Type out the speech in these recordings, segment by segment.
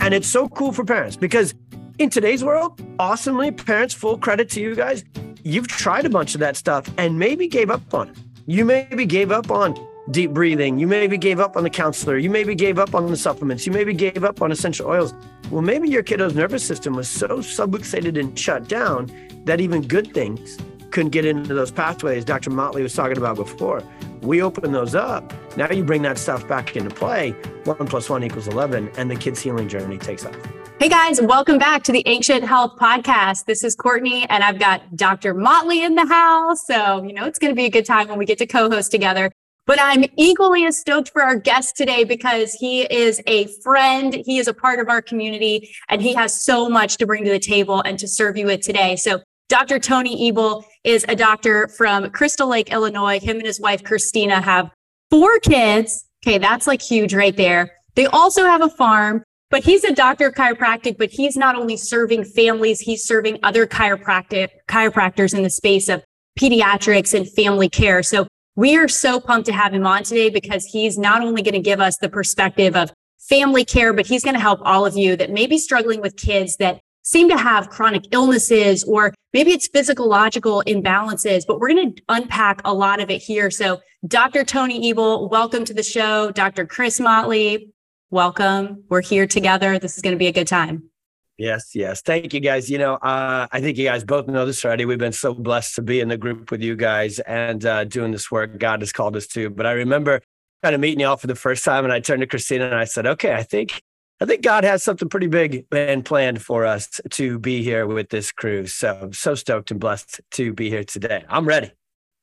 And it's so cool for parents because in today's world, awesomely, parents, full credit to you guys. You've tried a bunch of that stuff and maybe gave up on it. You maybe gave up on deep breathing. You maybe gave up on the counselor. You maybe gave up on the supplements. You maybe gave up on essential oils. Well, maybe your kiddo's nervous system was so subluxated and shut down that even good things couldn't get into those pathways Dr. Motley was talking about before. We open those up. Now you bring that stuff back into play. One plus one equals 11, and the kid's healing journey takes off. Hey guys, welcome back to the Ancient Health Podcast. This is Courtney, and I've got Dr. Motley in the house. So, you know, it's going to be a good time when we get to co host together. But I'm equally as stoked for our guest today because he is a friend. He is a part of our community and he has so much to bring to the table and to serve you with today. So Dr. Tony Ebel is a doctor from Crystal Lake, Illinois. Him and his wife, Christina, have four kids. Okay. That's like huge right there. They also have a farm, but he's a doctor of chiropractic, but he's not only serving families, he's serving other chiropractic chiropractors in the space of pediatrics and family care. So we are so pumped to have him on today because he's not only going to give us the perspective of family care, but he's going to help all of you that may be struggling with kids that seem to have chronic illnesses or maybe it's physiological imbalances, but we're going to unpack a lot of it here. So Dr. Tony Ebel, welcome to the show. Dr. Chris Motley, welcome. We're here together. This is going to be a good time. Yes, yes. Thank you guys. You know, uh, I think you guys both know this already. We've been so blessed to be in the group with you guys and uh, doing this work God has called us to. But I remember kind of meeting y'all for the first time and I turned to Christina and I said, okay, I think I think God has something pretty big and planned for us to be here with this crew. So I'm so stoked and blessed to be here today. I'm ready.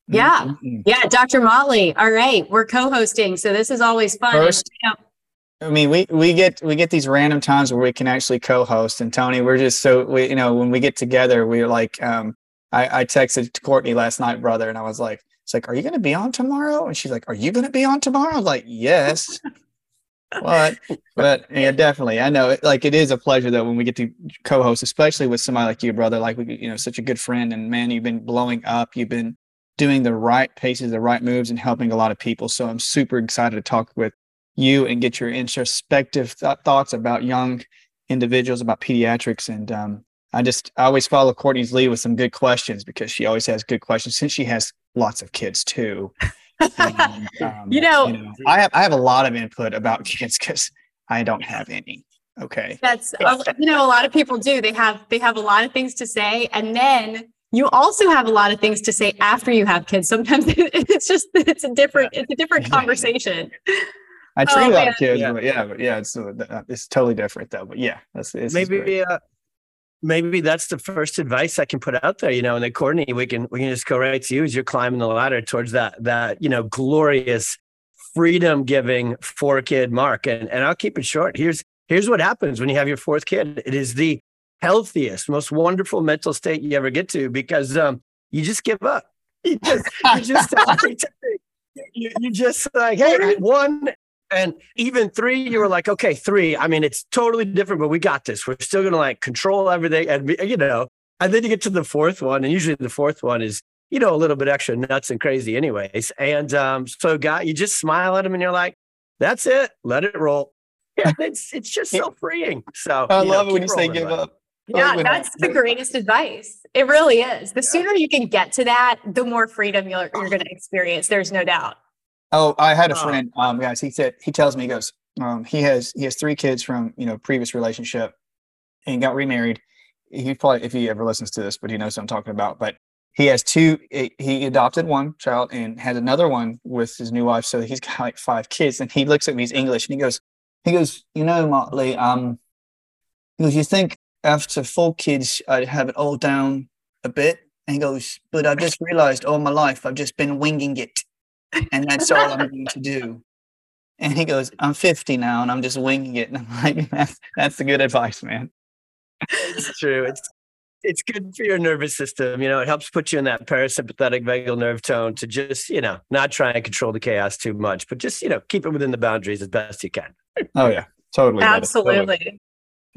Yeah. Mm-hmm. Yeah. Dr. Motley. All right. We're co-hosting. So this is always fun. First, I mean, we we get we get these random times where we can actually co-host. And Tony, we're just so we, you know when we get together, we're like, um, I, I texted Courtney last night, brother, and I was like, it's like, are you going to be on tomorrow? And she's like, are you going to be on tomorrow? I was like, yes. but but yeah, definitely. I know it, like it is a pleasure though when we get to co-host, especially with somebody like you, brother. Like we, you know, such a good friend, and man, you've been blowing up. You've been doing the right paces, the right moves, and helping a lot of people. So I'm super excited to talk with you and get your introspective th- thoughts about young individuals, about pediatrics. And um, I just I always follow Courtney's lead with some good questions because she always has good questions since she has lots of kids too. And, um, you, know, you, know, I have I have a lot of input about kids because I don't have any. Okay. That's you know a lot of people do. They have they have a lot of things to say, and then you also have a lot of things to say after you have kids. Sometimes it's just it's a different it's a different conversation. I treat oh, a lot of kids, yeah. but yeah, but yeah, it's uh, it's totally different though. But yeah, that's maybe uh, maybe that's the first advice I can put out there. You know, and then Courtney, we can we can just go right to you as you're climbing the ladder towards that that you know glorious freedom giving four kid mark. And and I'll keep it short. Here's here's what happens when you have your fourth kid. It is the healthiest, most wonderful mental state you ever get to because um, you just give up. You just you just you, you just like hey one and even three, you were like, okay, three. I mean, it's totally different, but we got this. We're still going to like control everything. And, you know, and then you get to the fourth one. And usually the fourth one is, you know, a little bit extra nuts and crazy, anyways. And um, so, God, you just smile at them and you're like, that's it. Let it roll. Yeah, it's, it's just so freeing. So I love know, it when you say give up. Yeah, that's the greatest advice. It really is. The sooner you can get to that, the more freedom you're, you're going to experience. There's no doubt. Oh, I had a friend, um, guys. He said he tells me he goes, um, he has he has three kids from you know previous relationship, and got remarried. He probably if he ever listens to this, but he knows what I'm talking about. But he has two. He adopted one child and had another one with his new wife. So he's got like five kids. And he looks at me. He's English, and he goes, he goes, you know, Motley. Um, he goes, you think after four kids, I'd have it all down a bit. And he goes, but I've just realized all my life I've just been winging it and that's all I'm going to do. And he goes, I'm 50 now and I'm just winging it. And I'm like, that's, that's the good advice, man. It's true. It's, it's good for your nervous system. You know, it helps put you in that parasympathetic vagal nerve tone to just, you know, not try and control the chaos too much, but just, you know, keep it within the boundaries as best you can. Oh, yeah. Totally. Absolutely.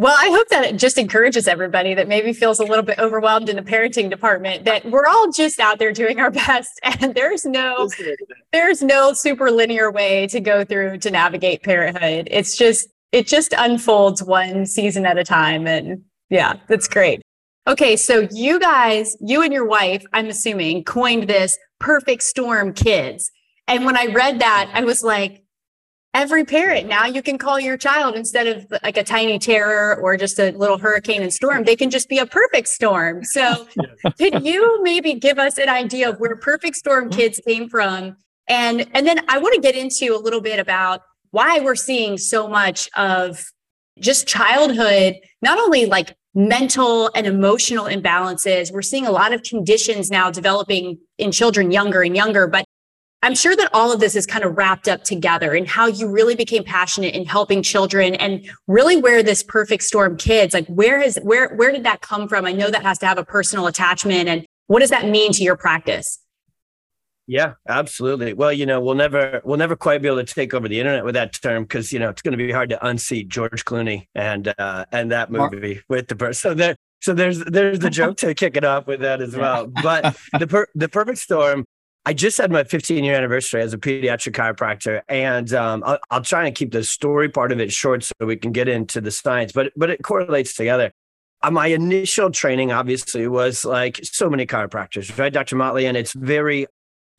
Well, I hope that it just encourages everybody that maybe feels a little bit overwhelmed in the parenting department that we're all just out there doing our best and there's no there's no super linear way to go through to navigate parenthood. It's just it just unfolds one season at a time. And yeah, that's great. Okay, so you guys, you and your wife, I'm assuming, coined this perfect storm kids. And when I read that, I was like, every parent now mm-hmm. you can call your child instead of like a tiny terror or just a little hurricane and storm. They can just be a perfect storm. So could you maybe give us an idea of where perfect storm mm-hmm. kids came from? And and then i want to get into a little bit about why we're seeing so much of just childhood not only like mental and emotional imbalances we're seeing a lot of conditions now developing in children younger and younger but I'm sure that all of this is kind of wrapped up together and how you really became passionate in helping children and really where this perfect storm kids, like where is where where did that come from? I know that has to have a personal attachment and what does that mean to your practice? Yeah, absolutely. Well, you know, we'll never we'll never quite be able to take over the internet with that term because you know it's going to be hard to unseat George Clooney and uh and that movie with the person. So there, so there's there's the joke to kick it off with that as well. But the per, the perfect storm I just had my 15 year anniversary as a pediatric chiropractor, and um, I'll, I'll, try and keep the story part of it short so we can get into the science, but but it correlates together. Uh, my initial training, obviously, was like so many chiropractors, right, Dr. Motley, and it's very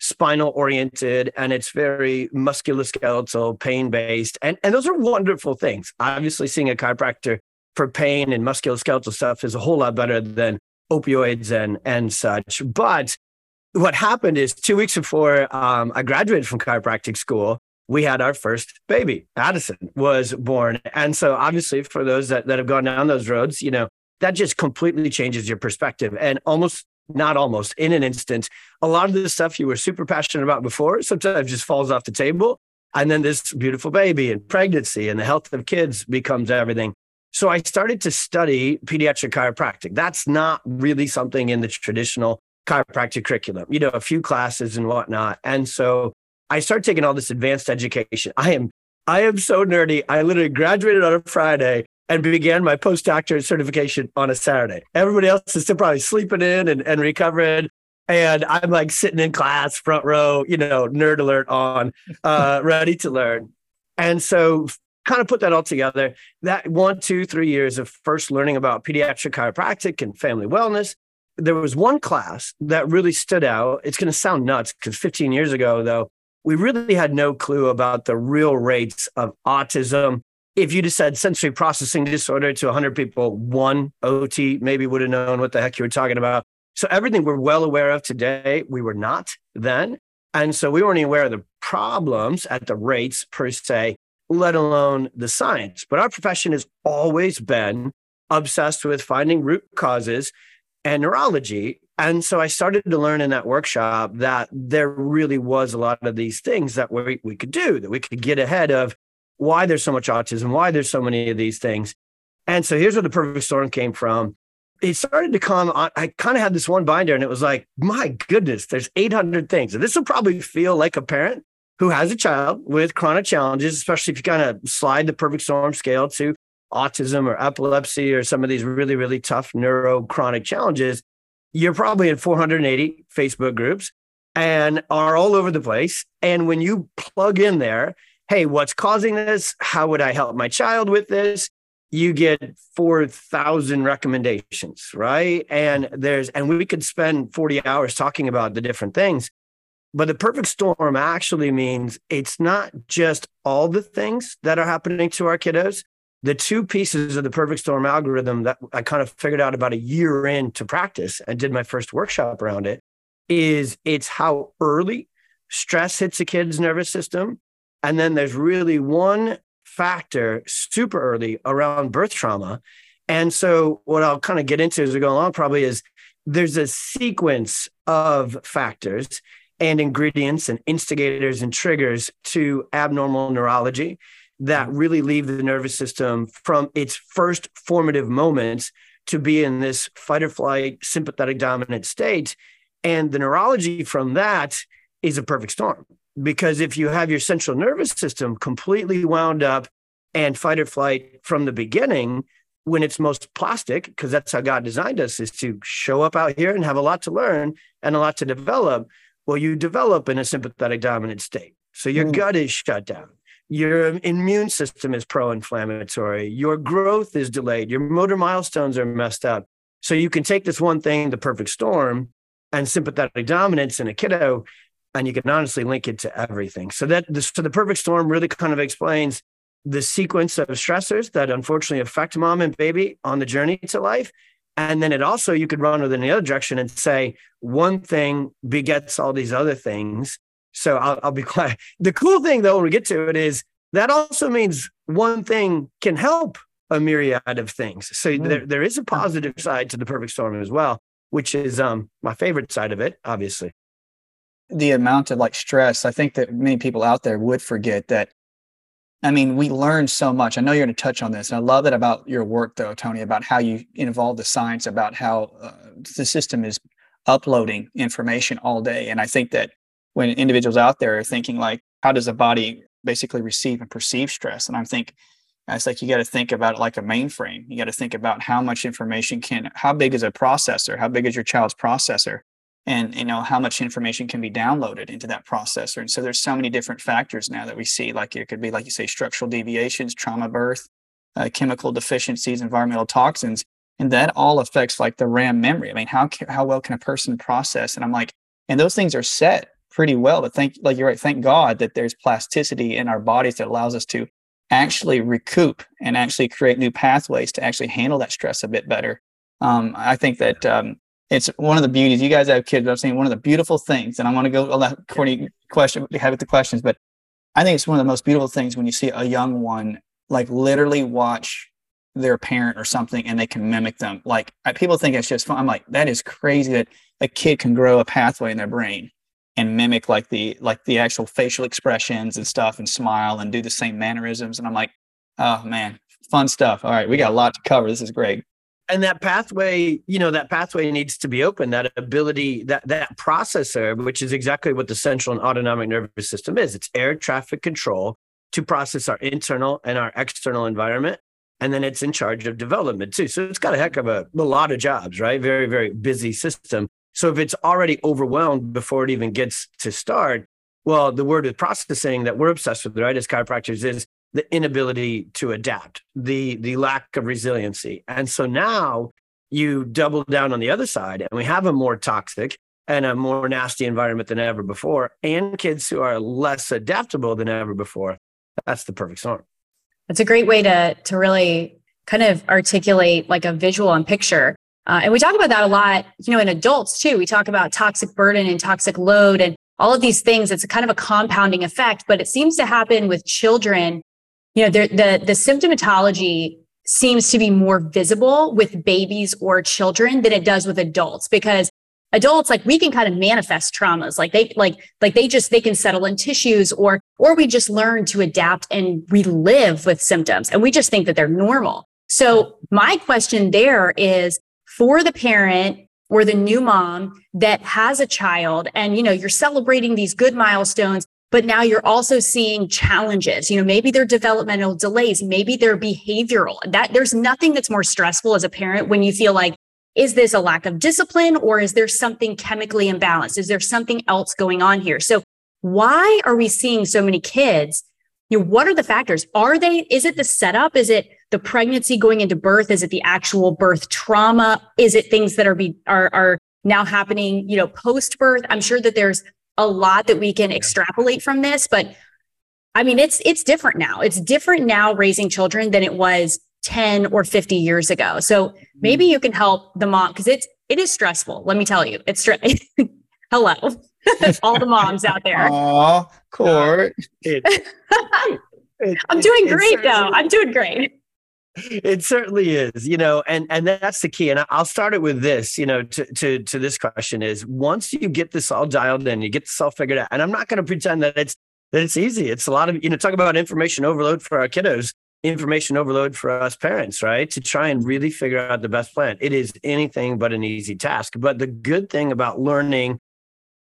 spinal oriented and it's very musculoskeletal, pain based, and and those are wonderful things. Obviously, seeing a chiropractor for pain and musculoskeletal stuff is a whole lot better than opioids and and such, but what happened is two weeks before um, I graduated from chiropractic school, we had our first baby. Addison was born. And so obviously for those that, that have gone down those roads, you know, that just completely changes your perspective. And almost not almost in an instant, a lot of the stuff you were super passionate about before sometimes just falls off the table. And then this beautiful baby and pregnancy and the health of kids becomes everything. So I started to study pediatric chiropractic. That's not really something in the traditional chiropractic curriculum, you know, a few classes and whatnot. And so I started taking all this advanced education. I am, I am so nerdy. I literally graduated on a Friday and began my postdoctorate certification on a Saturday. Everybody else is still probably sleeping in and, and recovering. And I'm like sitting in class, front row, you know, nerd alert on, uh, ready to learn. And so kind of put that all together. That one, two, three years of first learning about pediatric chiropractic and family wellness there was one class that really stood out. It's going to sound nuts because 15 years ago, though, we really had no clue about the real rates of autism. If you just said sensory processing disorder to 100 people, one OT maybe would have known what the heck you were talking about. So everything we're well aware of today, we were not then. And so we weren't aware of the problems at the rates per se, let alone the science. But our profession has always been obsessed with finding root causes and neurology. And so I started to learn in that workshop that there really was a lot of these things that we, we could do, that we could get ahead of why there's so much autism, why there's so many of these things. And so here's where the perfect storm came from. It started to come on. I kind of had this one binder and it was like, my goodness, there's 800 things. And this will probably feel like a parent who has a child with chronic challenges, especially if you kind of slide the perfect storm scale to autism or epilepsy or some of these really, really tough neuro chronic challenges, you're probably in 480 Facebook groups and are all over the place. And when you plug in there, hey, what's causing this? How would I help my child with this? You get 4,000 recommendations, right? And there's, and we could spend 40 hours talking about the different things. But the perfect storm actually means it's not just all the things that are happening to our kiddos, the two pieces of the perfect storm algorithm that I kind of figured out about a year into practice and did my first workshop around it is it's how early stress hits a kid's nervous system. And then there's really one factor super early around birth trauma. And so what I'll kind of get into as we go along probably is there's a sequence of factors and ingredients and instigators and triggers to abnormal neurology that really leave the nervous system from its first formative moments to be in this fight or flight sympathetic dominant state. And the neurology from that is a perfect storm. Because if you have your central nervous system completely wound up and fight or flight from the beginning, when it's most plastic, because that's how God designed us, is to show up out here and have a lot to learn and a lot to develop. Well, you develop in a sympathetic dominant state. So your mm. gut is shut down your immune system is pro-inflammatory, your growth is delayed, your motor milestones are messed up. So you can take this one thing, the perfect storm, and sympathetic dominance in a kiddo, and you can honestly link it to everything. So that so the perfect storm really kind of explains the sequence of stressors that unfortunately affect mom and baby on the journey to life. And then it also, you could run with in the other direction and say one thing begets all these other things. So I'll, I'll be quiet. The cool thing though, when we get to it is that also means one thing can help a myriad of things. So mm. there, there is a positive side to the perfect storm as well, which is um, my favorite side of it, obviously. The amount of like stress, I think that many people out there would forget that I mean, we learn so much. I know you're going to touch on this. And I love it about your work, though, Tony, about how you involve the science, about how uh, the system is uploading information all day. And I think that when individuals out there are thinking, like, how does a body basically receive and perceive stress? And I'm thinking, it's like you got to think about it like a mainframe. You got to think about how much information can, how big is a processor? How big is your child's processor? and you know how much information can be downloaded into that processor and so there's so many different factors now that we see like it could be like you say structural deviations trauma birth uh, chemical deficiencies environmental toxins and that all affects like the ram memory i mean how how well can a person process and i'm like and those things are set pretty well but thank like you're right thank god that there's plasticity in our bodies that allows us to actually recoup and actually create new pathways to actually handle that stress a bit better um, i think that um, it's one of the beauties. You guys have kids. I'm saying one of the beautiful things, and I want to go. Let Courtney question have the questions, but I think it's one of the most beautiful things when you see a young one like literally watch their parent or something and they can mimic them. Like I, people think it's just fun. I'm like that is crazy that a kid can grow a pathway in their brain and mimic like the like the actual facial expressions and stuff and smile and do the same mannerisms. And I'm like, oh man, fun stuff. All right, we got a lot to cover. This is great and that pathway you know that pathway needs to be open that ability that that processor which is exactly what the central and autonomic nervous system is it's air traffic control to process our internal and our external environment and then it's in charge of development too so it's got a heck of a, a lot of jobs right very very busy system so if it's already overwhelmed before it even gets to start well the word of processing that we're obsessed with right as chiropractors is the inability to adapt, the the lack of resiliency. And so now you double down on the other side and we have a more toxic and a more nasty environment than ever before and kids who are less adaptable than ever before. That's the perfect storm. That's a great way to to really kind of articulate like a visual and picture. Uh, and we talk about that a lot, you know, in adults too. We talk about toxic burden and toxic load and all of these things. It's a kind of a compounding effect, but it seems to happen with children you know, the, the, the symptomatology seems to be more visible with babies or children than it does with adults because adults like we can kind of manifest traumas like they like like they just they can settle in tissues or or we just learn to adapt and we live with symptoms and we just think that they're normal so my question there is for the parent or the new mom that has a child and you know you're celebrating these good milestones but now you're also seeing challenges. You know, maybe they're developmental delays, maybe they're behavioral. That there's nothing that's more stressful as a parent when you feel like, is this a lack of discipline or is there something chemically imbalanced? Is there something else going on here? So why are we seeing so many kids? You know, what are the factors? Are they, is it the setup? Is it the pregnancy going into birth? Is it the actual birth trauma? Is it things that are be, are, are now happening, you know, post birth? I'm sure that there's a lot that we can extrapolate from this, but I mean, it's it's different now. It's different now raising children than it was 10 or 50 years ago. So hmm. maybe you can help the mom because it's it is stressful. Let me tell you, it's stressful. Hello, all the moms out there. Oh, Court. It, it, I'm doing great though. I'm doing great it certainly is you know and and that's the key and i'll start it with this you know to to to this question is once you get this all dialed in you get this all figured out and i'm not going to pretend that it's that it's easy it's a lot of you know talk about information overload for our kiddos information overload for us parents right to try and really figure out the best plan it is anything but an easy task but the good thing about learning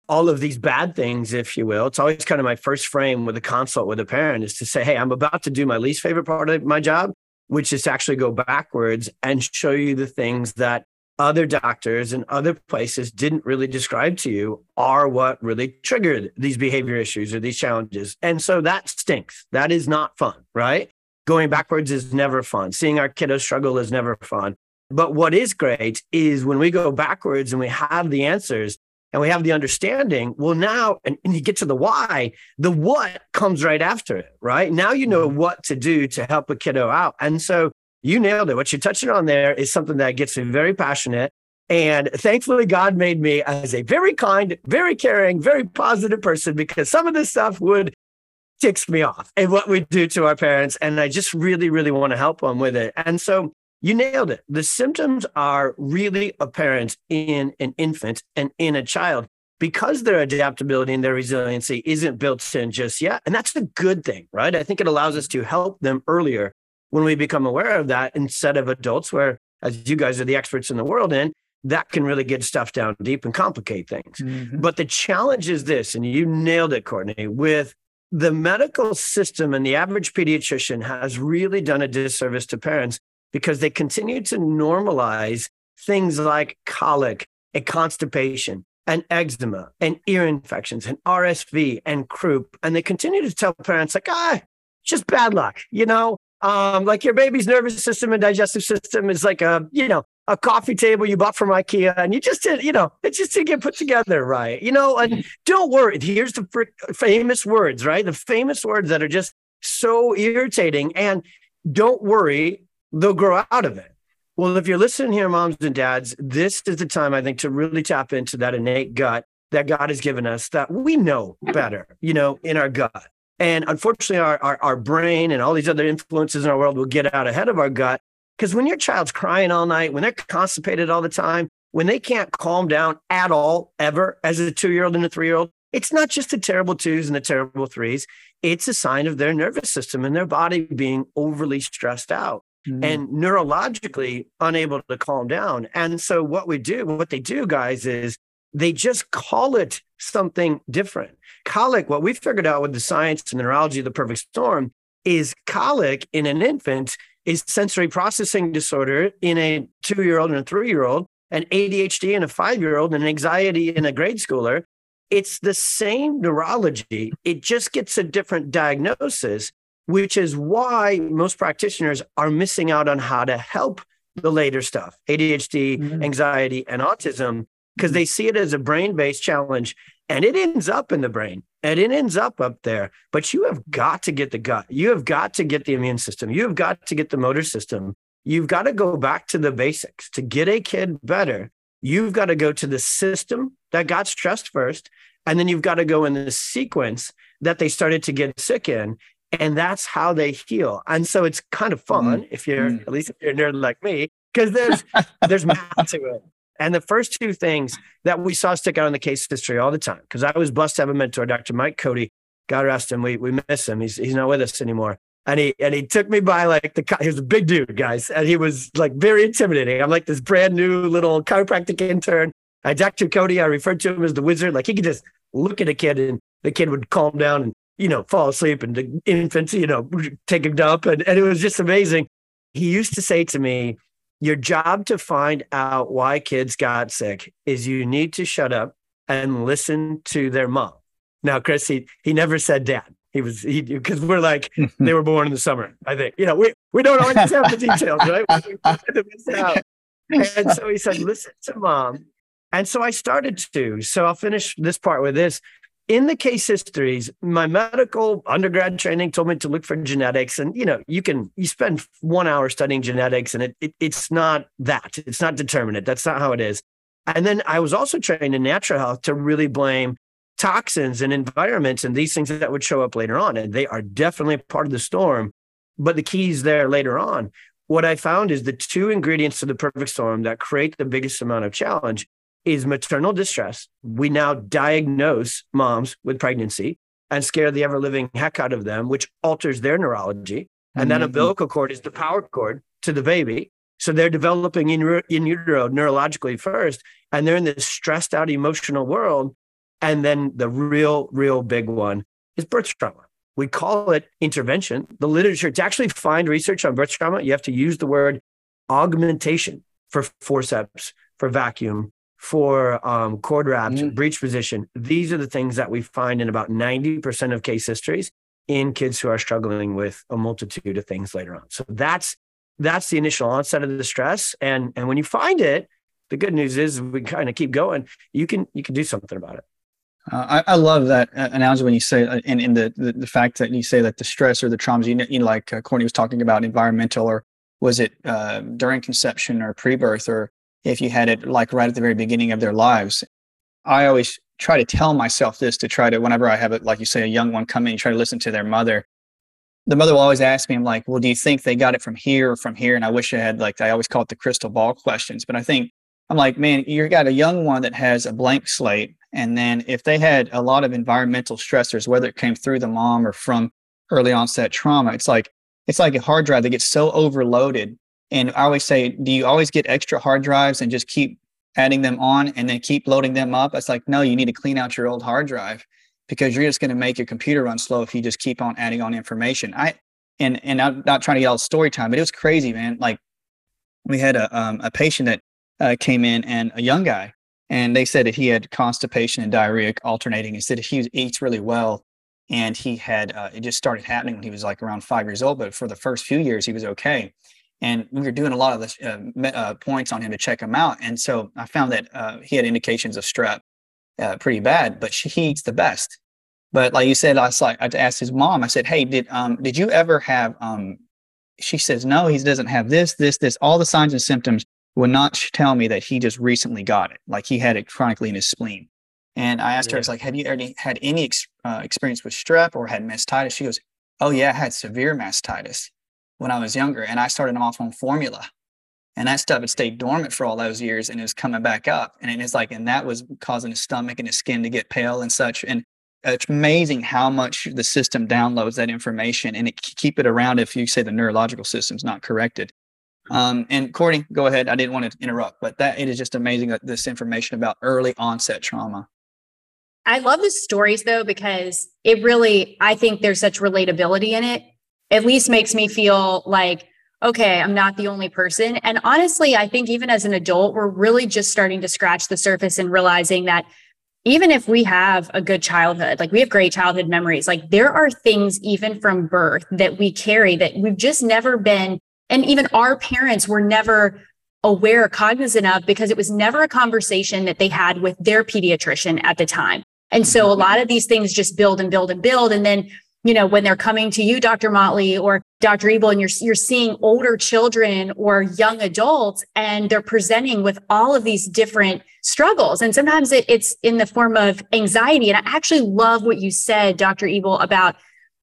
all of these bad things, if you will. It's always kind of my first frame with a consult with a parent is to say, Hey, I'm about to do my least favorite part of my job which is to actually go backwards and show you the things that other doctors and other places didn't really describe to you are what really triggered these behavior issues or these challenges. And so that stinks. That is not fun, right? Going backwards is never fun. Seeing our kiddos struggle is never fun. But what is great is when we go backwards and we have the answers and we have the understanding, well, now, and, and, you get to the why, the what comes right after it, right? Now you know mm-hmm. what to do to help a kiddo out. And so you nailed it. What you're touching on there is something that gets me very passionate. And thankfully, God made me as a very kind, very caring, very positive person because some of this stuff would ticks me off and what we do to our parents. And I just really, really want to help them with it. And so you nailed it. The symptoms are really apparent in an infant and in a child because their adaptability and their resiliency isn't built in just yet. And that's a good thing, right? I think it allows us to help them earlier when we become aware of that instead of adults, where, as you guys are the experts in the world in, that can really get stuff down deep and complicate things. Mm-hmm. But the challenge is this, and you nailed it, Courtney, with the medical system and the average pediatrician has really done a disservice to parents because they continue to normalize things like colic and constipation and eczema and ear infections and RSV and croup. And they continue to tell parents, like, ah, just bad luck, you know? Um, like your baby's nervous system and digestive system is like a, you know, a coffee table you bought from IKEA and you just did, you know, it just didn't get put together right, you know, and don't worry. Here's the famous words, right? The famous words that are just so irritating. And don't worry, they'll grow out of it. Well, if you're listening here, moms and dads, this is the time I think to really tap into that innate gut that God has given us that we know better, you know, in our gut. And unfortunately, our, our, our brain and all these other influences in our world will get out ahead of our gut. Because when your child's crying all night, when they're constipated all the time, when they can't calm down at all, ever, as a two year old and a three year old, it's not just the terrible twos and the terrible threes. It's a sign of their nervous system and their body being overly stressed out mm. and neurologically unable to calm down. And so what we do, what they do, guys, is they just call it something different. Colic, what we figured out with the science and the neurology of the perfect storm is colic in an infant is sensory processing disorder in a two year old and a three year old, and ADHD in a five year old, and anxiety in a grade schooler. It's the same neurology. It just gets a different diagnosis which is why most practitioners are missing out on how to help the later stuff ADHD, mm-hmm. anxiety, and autism because they see it as a brain based challenge and it ends up in the brain and it ends up up there. But you have got to get the gut, you have got to get the immune system, you have got to get the motor system. You've got to go back to the basics to get a kid better. You've got to go to the system that got stressed first. And then you've got to go in the sequence that they started to get sick in and that's how they heal. And so it's kind of fun mm. if you're mm. at least if you're a nerd like me, because there's there's math to it. And the first two things that we saw stick out in the case history all the time, because I was blessed to have a mentor, Dr. Mike Cody. God rest him. We we miss him. He's he's not with us anymore. And he and he took me by like the he was a big dude, guys, and he was like very intimidating. I'm like this brand new little chiropractic intern. I Dr. Cody, I referred to him as the wizard. Like he could just look at a kid and the kid would calm down and you know, fall asleep and the infants, you know, take a dump. And, and it was just amazing. He used to say to me, Your job to find out why kids got sick is you need to shut up and listen to their mom. Now, Chris, he, he never said dad. He was, he, because we're like, they were born in the summer, I think. You know, we, we don't always have the details, right? and so he said, Listen to mom. And so I started to. So I'll finish this part with this in the case histories, my medical undergrad training told me to look for genetics. And, you know, you can, you spend one hour studying genetics and it, it it's not that. It's not determinate. That's not how it is. And then I was also trained in natural health to really blame toxins and environments and these things that would show up later on. And they are definitely part of the storm. But the keys there later on. What I found is the two ingredients to the perfect storm that create the biggest amount of challenge is maternal distress. We now diagnose moms with pregnancy and scare the ever living heck out of them, which alters their neurology. And mm-hmm. that umbilical cord is the power cord to the baby. So they're developing in, in utero neurologically first, and they're in this stressed out emotional world. And then the real, real big one is birth trauma. We call it intervention. The literature, to actually find research on birth trauma, you have to use the word augmentation for forceps for vacuum, for um, cord wrapped, mm. breech position. These are the things that we find in about 90% of case histories in kids who are struggling with a multitude of things later on. So that's that's the initial onset of the stress. And and when you find it, the good news is we kind of keep going. You can you can do something about it. Uh, I, I, love that uh, analogy when you say, uh, in, in the, the, the fact that you say that the stress or the traumas, you know, you know like uh, Courtney was talking about, environmental, or was it uh, during conception or pre-birth, or if you had it like right at the very beginning of their lives. I always try to tell myself this to try to, whenever I have it, like you say, a young one come in, try to listen to their mother. The mother will always ask me, I'm like, well, do you think they got it from here or from here? And I wish I had, like, I always call it the crystal ball questions. But I think, I'm like, man, you got a young one that has a blank slate and then if they had a lot of environmental stressors, whether it came through the mom or from early onset trauma, it's like it's like a hard drive that gets so overloaded. And I always say, do you always get extra hard drives and just keep adding them on and then keep loading them up? It's like, no, you need to clean out your old hard drive because you're just going to make your computer run slow if you just keep on adding on information. I and and I'm not trying to get all story time, but it was crazy, man. Like we had a um, a patient that uh, came in and a young guy and they said that he had constipation and diarrhea alternating. He said he eats really well, and he had uh, it just started happening when he was like around five years old. But for the first few years, he was okay. And we were doing a lot of the uh, uh, points on him to check him out. And so I found that uh, he had indications of strep uh, pretty bad, but she, he eats the best. But like you said, I was like, I asked his mom. I said, "Hey, did um did you ever have um?" She says, "No, he doesn't have this, this, this. All the signs and symptoms would not tell me that he just recently got it, like he had it chronically in his spleen. And I asked yeah. her, "It's like, have you already had any ex- uh, experience with strep or had mastitis?" She goes, "Oh yeah, I had severe mastitis when I was younger, and I started off on formula, and that stuff had stayed dormant for all those years, and it was coming back up, and it's like, and that was causing his stomach and his skin to get pale and such, and." It's amazing how much the system downloads that information and it keep it around if you say the neurological system's not corrected. Um, and Courtney, go ahead. I didn't want to interrupt, but that it is just amazing that this information about early onset trauma. I love the stories though, because it really, I think there's such relatability in it. At least makes me feel like, okay, I'm not the only person. And honestly, I think even as an adult, we're really just starting to scratch the surface and realizing that even if we have a good childhood, like we have great childhood memories, like there are things even from birth that we carry that we've just never been and even our parents were never aware, cognizant of, because it was never a conversation that they had with their pediatrician at the time. And so a mm-hmm. lot of these things just build and build and build. And then, you know, when they're coming to you, Dr. Motley or Dr. Ebel, and you're, you're seeing older children or young adults, and they're presenting with all of these different struggles. And sometimes it, it's in the form of anxiety. And I actually love what you said, Dr. Ebel, about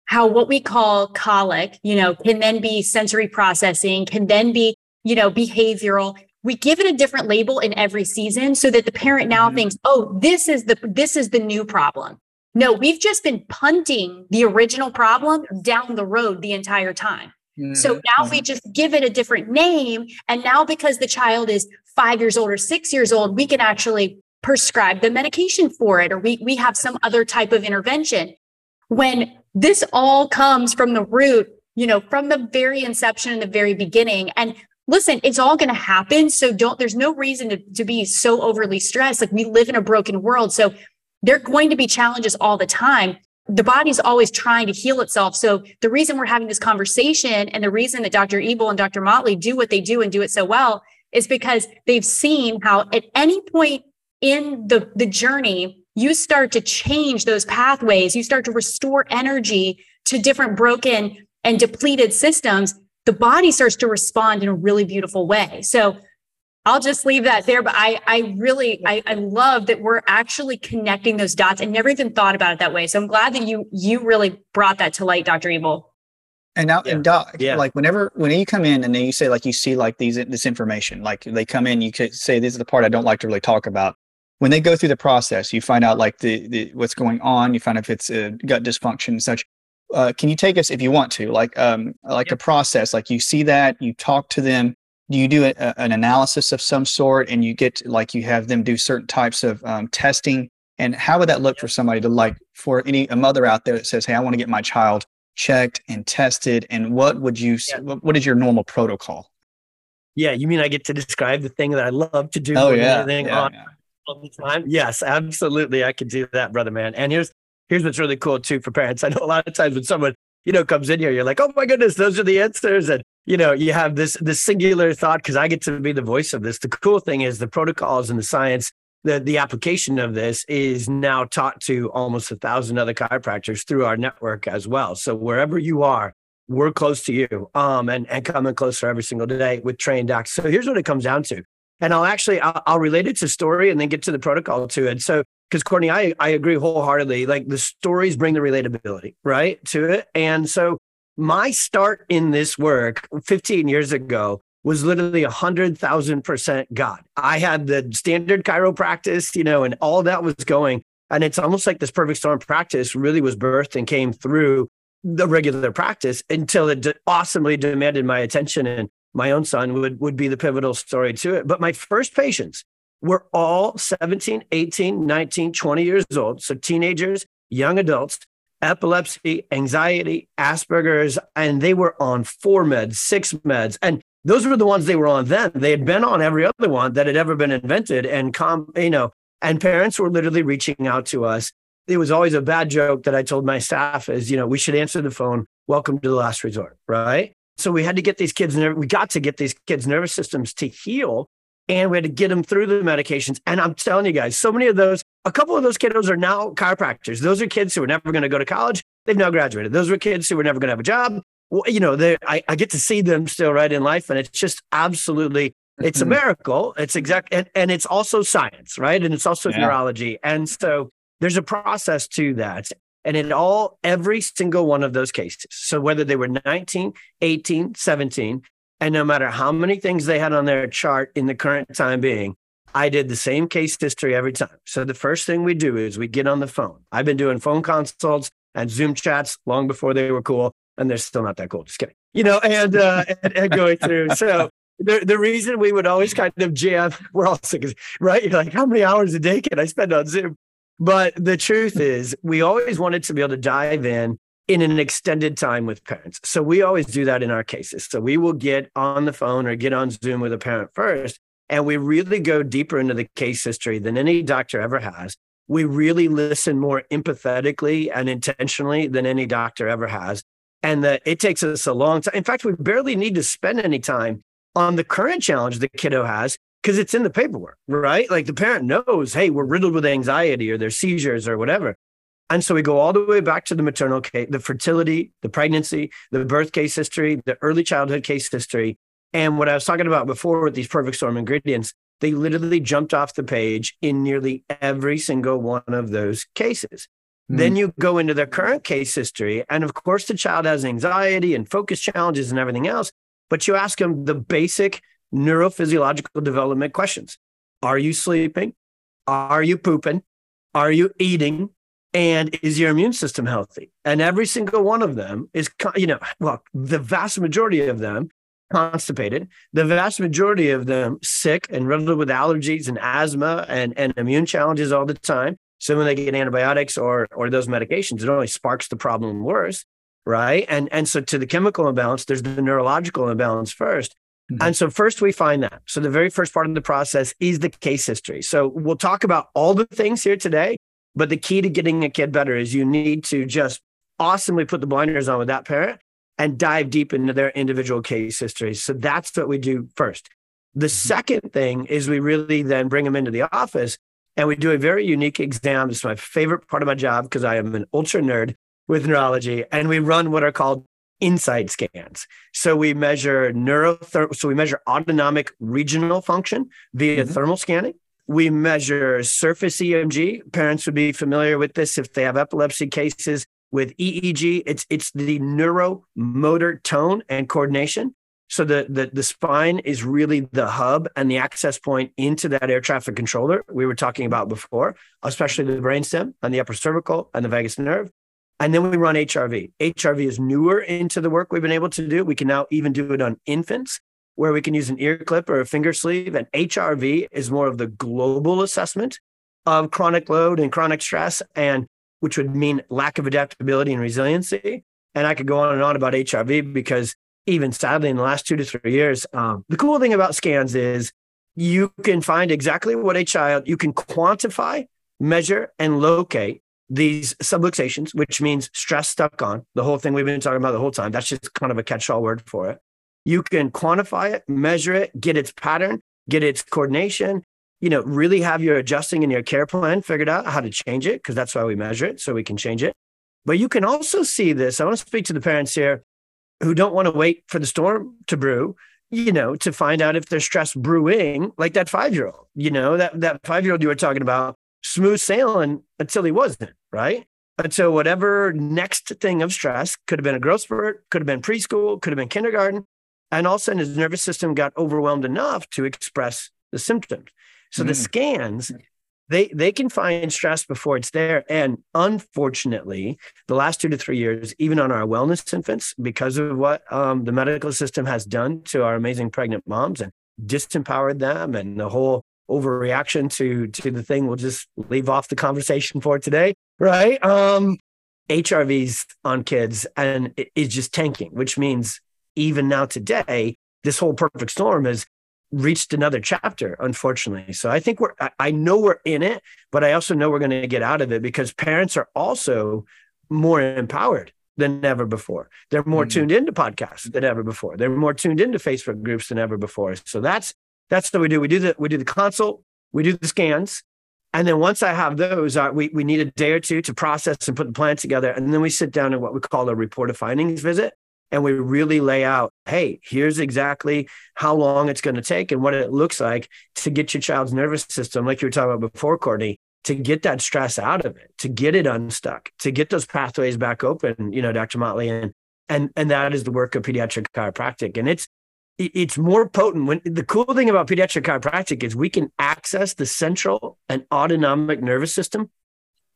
how what we call colic, you know, can then be sensory processing, can then be, you know, behavioral. We give it a different label in every season so that the parent now mm-hmm. thinks, oh, this is the this is the new problem. No, we've just been punting the original problem down the road the entire time. Mm-hmm. So now we mm-hmm. just give it a different name. And now because the child is five years old or six years old, we can actually prescribe the medication for it, or we, we have some other type of intervention. When this all comes from the root, you know, from the very inception and the very beginning. And listen, it's all going to happen. So don't, there's no reason to, to be so overly stressed. Like we live in a broken world. So there are going to be challenges all the time. The body's always trying to heal itself. So the reason we're having this conversation and the reason that Dr. Ebel and Dr. Motley do what they do and do it so well is because they've seen how at any point in the, the journey, you start to change those pathways, you start to restore energy to different broken and depleted systems, the body starts to respond in a really beautiful way. So I'll just leave that there. But I, I really, I, I love that we're actually connecting those dots. I never even thought about it that way. So I'm glad that you, you really brought that to light, Dr. Ebel. And now, yeah. and doc, yeah. like whenever when you come in and then you say like you see like these this information, like they come in, you could say this is the part I don't like to really talk about when they go through the process, you find out like the, the what's going on. You find out if it's a gut dysfunction and such. Uh, can you take us if you want to, like um, like yep. a process? Like you see that, you talk to them. Do you do a, an analysis of some sort, and you get like you have them do certain types of um, testing? And how would that look for somebody to like for any a mother out there that says, "Hey, I want to get my child checked and tested," and what would you? Yep. What is your normal protocol? Yeah, you mean I get to describe the thing that I love to do? Oh yeah, anything yeah, on yeah. all the time? Yes, absolutely. I can do that, brother man. And here's here's what's really cool too for parents. I know a lot of times when someone you know comes in here, you're like, oh my goodness, those are the answers, and you know you have this this singular thought because I get to be the voice of this. The cool thing is the protocols and the science. The, the application of this is now taught to almost a thousand other chiropractors through our network as well. So wherever you are, we're close to you um, and, and coming closer every single day with trained docs. So here's what it comes down to. And I'll actually, I'll, I'll relate it to story and then get to the protocol to it. So, because Courtney, I, I agree wholeheartedly, like the stories bring the relatability, right, to it. And so my start in this work 15 years ago was literally a hundred thousand percent God. I had the standard chiropractic, you know, and all that was going. And it's almost like this perfect storm practice really was birthed and came through the regular practice until it awesomely demanded my attention. And my own son would, would be the pivotal story to it. But my first patients were all 17, 18, 19, 20 years old. So teenagers, young adults, epilepsy, anxiety, Asperger's, and they were on four meds, six meds. And those were the ones they were on then. They had been on every other one that had ever been invented. And com, you know, and parents were literally reaching out to us. It was always a bad joke that I told my staff is, you know, we should answer the phone. Welcome to the last resort, right? So we had to get these kids, we got to get these kids' nervous systems to heal and we had to get them through the medications. And I'm telling you guys, so many of those, a couple of those kiddos are now chiropractors. Those are kids who are never going to go to college. They've now graduated. Those were kids who were never going to have a job. Well, you know, I, I get to see them still right in life. And it's just absolutely, it's a mm-hmm. miracle. It's exact, and, and it's also science, right? And it's also Yeah. neurology. And so there's a process to that. And in all, every single one of those cases, so whether they were 19, 18, 17, and no matter how many things they had on their chart in the current time being, I did the same case history every time. So the first thing we do is we get on the phone. I've been doing phone consults and Zoom chats long before they were cool, and they're still not that cool. Just kidding. You know, and uh, and, and going through. So the, the reason we would always kind of jam, we're all sick, right? You're like, how many hours a day can I spend on Zoom? But the truth is, we always wanted to be able to dive in in an extended time with parents. So we always do that in our cases. So we will get on the phone or get on Zoom with a parent first, and we really go deeper into the case history than any doctor ever has. We really listen more empathetically and intentionally than any doctor ever has. And that it takes us a long time. In fact, we barely need to spend any time on the current challenge the kiddo has because it's in the paperwork, right? Like the parent knows, hey, we're riddled with anxiety or there's seizures or whatever. And so we go all the way back to the maternal case, the fertility, the pregnancy, the birth case history, the early childhood case history. And what I was talking about before with these perfect storm ingredients, they literally jumped off the page in nearly every single one of those cases. Hmm. Then you go into their current case history. And of course, the child has anxiety and focus challenges and everything else. But you ask them the basic neurophysiological development questions Are you sleeping? Are you pooping? Are you eating? And is your immune system healthy? And every single one of them is, you know, well, the vast majority of them constipated, the vast majority of them sick and riddled with allergies and asthma and, and immune challenges all the time. So when they get antibiotics or or those medications, it only sparks the problem worse, right? And and so to the chemical imbalance, there's the neurological imbalance 1st Mhm. And so first we find that. So the very first part of the process is the case history. So we'll talk about all the things here today, but the key to getting a kid better is you need to just awesomely put the blinders on with that parent and dive deep into their individual case histories. So that's what we do first. The second thing is we really then bring them into the office and we do a very unique exam. It's my favorite part of my job because I am an ultra nerd with neurology. And we run what are called Insight scans. So we measure neurother- so we measure autonomic regional function via Mhm. thermal scanning. We measure surface EMG. Parents would be familiar with this if they have epilepsy cases with EEG. It's it's the neuromotor tone and coordination. So the, the the spine is really the hub and the access point into that air traffic controller we were talking about before, especially the brainstem and the upper cervical and the vagus nerve. And then we run HRV. HRV is newer into the work we've been able to do. We can now even do it on infants where we can use an ear clip or a finger sleeve. And HRV is more of the global assessment of chronic load and chronic stress, and which would mean lack of adaptability and resiliency. And I could go on and on about HRV because even sadly in the last two to three years. Um, the cool thing about scans is you can find exactly what a child, you can quantify, measure, and locate these subluxations, which means stress stuck on the whole thing we've been talking about the whole time. That's just kind of a catch all word for it. You can quantify it, measure it, get its pattern, get its coordination, you know, really have your adjusting and your care plan figured out how to change it, because that's why we measure it, so we can change it. But you can also see this. I want to speak to the parents here who don't want to wait for the storm to brew, you know, to find out if they're stress brewing, like that five year old, you know, that, that five year old you were talking about, smooth sailing until he wasn't, right? Until whatever next thing of stress could have been a growth spurt, could have been preschool, could have been kindergarten. And all of a sudden his nervous system got overwhelmed enough to express the symptoms. So mm. the scans they they can find stress before it's there and unfortunately the last two to three years even on our wellness infants because of what um, the medical system has done to our amazing pregnant moms and disempowered them and the whole overreaction to to the thing we'll just leave off the conversation for today right um hrvs on kids and it is just tanking which means even now today this whole perfect storm is reached another chapter, unfortunately. So I think we're, I know we're in it, but I also know we're going to get out of it because parents are also more empowered than ever before. They're more mm-hmm. tuned into podcasts than ever before. They're more tuned into Facebook groups than ever before. So that's, that's what we do. We do the, we do the consult, we do the scans. And then once I have those, uh, we, we need a day or two to process and put the plan together. And then we sit down in what we call a report of findings visit and we really lay out hey here's exactly how long it's going to take and what it looks like to get your child's nervous system like you were talking about before courtney to get that stress out of it to get it unstuck to get those pathways back open you know dr motley and and and that is the work of pediatric chiropractic. And it's it's more potent when the cool thing about pediatric chiropractic is we can access the central and autonomic nervous system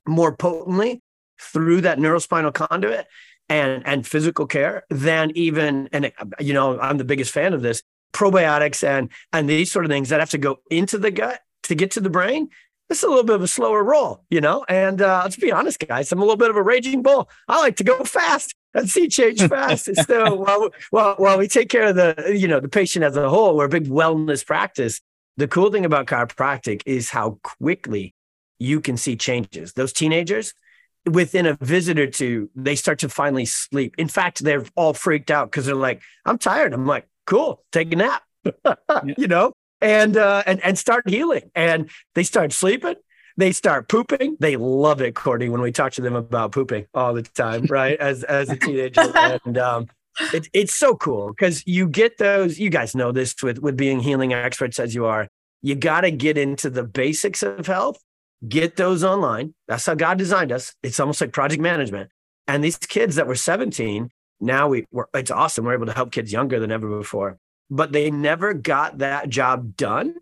more potently through that neurospinal conduit and and physical care than even and you know I'm the biggest fan of this probiotics and and these sort of things that have to go into the gut to get to the brain. It's a little bit of a slower roll, you know. And uh, let's be honest, guys, I'm a little bit of a raging bull. I like to go fast and see change fast. so while, while while we take care of the you know the patient as a whole, we're a big wellness practice. The cool thing about chiropractic is how quickly you can see changes. Those teenagers, within a visit or two, they start to finally sleep. In fact, they're all freaked out because they're like, I'm tired. I'm like, cool, take a nap, you know, and, uh, and, and start healing. And they start sleeping. They start pooping. They love it, Courtney, when we talk to them about pooping all the time, right? As, as a teenager. and, um, it, it's so cool because you get those, you guys know this with, with being healing experts as you are. You got to get into the basics of health get those online. That's how God designed us. It's almost like project management. And these kids that were 17, now we were, it's awesome. We're able to help kids younger than ever before, but they never got that job done.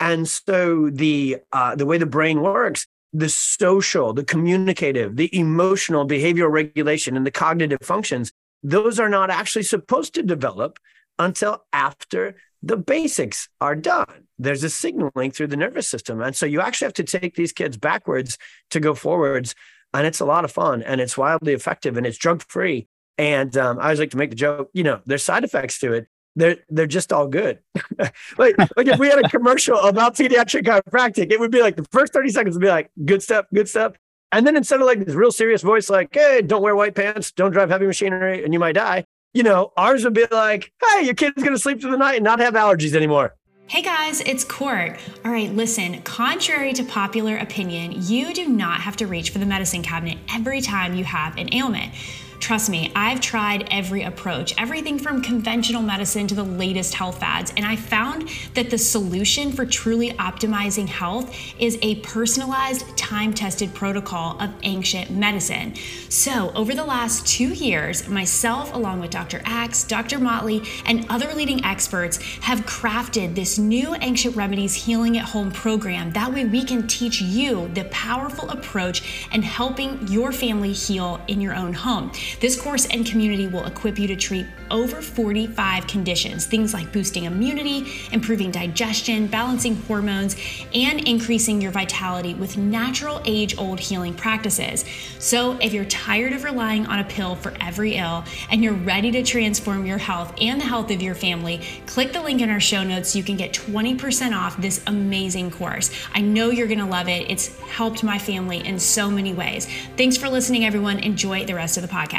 And so the, uh, the way the brain works, the social, the communicative, the emotional, behavioral regulation, and the cognitive functions, those are not actually supposed to develop until after the basics are done. There's a signaling through the nervous system. And so you actually have to take these kids backwards to go forwards. And it's a lot of fun and it's wildly effective and it's drug free. And um, I always like to make the joke, you know, there's side effects to it. They're they're just all good. like, like if we had a commercial about pediatric chiropractic, it would be like the first 30 seconds would be like good stuff, good stuff. And then instead of like this real serious voice, like, hey, don't wear white pants, don't drive heavy machinery, and you might die, you know, ours would be like, hey, your kid's going to sleep through the night and not have allergies anymore. Hey guys, it's Court. All right, listen, contrary to popular opinion, you do not have to reach for the medicine cabinet every time you have an ailment. Trust me, I've tried every approach, everything from conventional medicine to the latest health fads, and I found that the solution for truly optimizing health is a personalized, time tested protocol of ancient medicine. So, over the last two years, myself, along with Dr. Axe, Dr. Motley, and other leading experts, have crafted this new Ancient Remedies Healing at Home program. That way, we can teach you the powerful approach and helping your family heal in your own home. This course and community will equip you to treat over 45 conditions, things like boosting immunity, improving digestion, balancing hormones, and increasing your vitality with natural age old healing practices. So, if you're tired of relying on a pill for every ill and you're ready to transform your health and the health of your family, click the link in our show notes so you can get 20% off this amazing course. I know you're going to love it. It's helped my family in so many ways. Thanks for listening, everyone. Enjoy the rest of the podcast.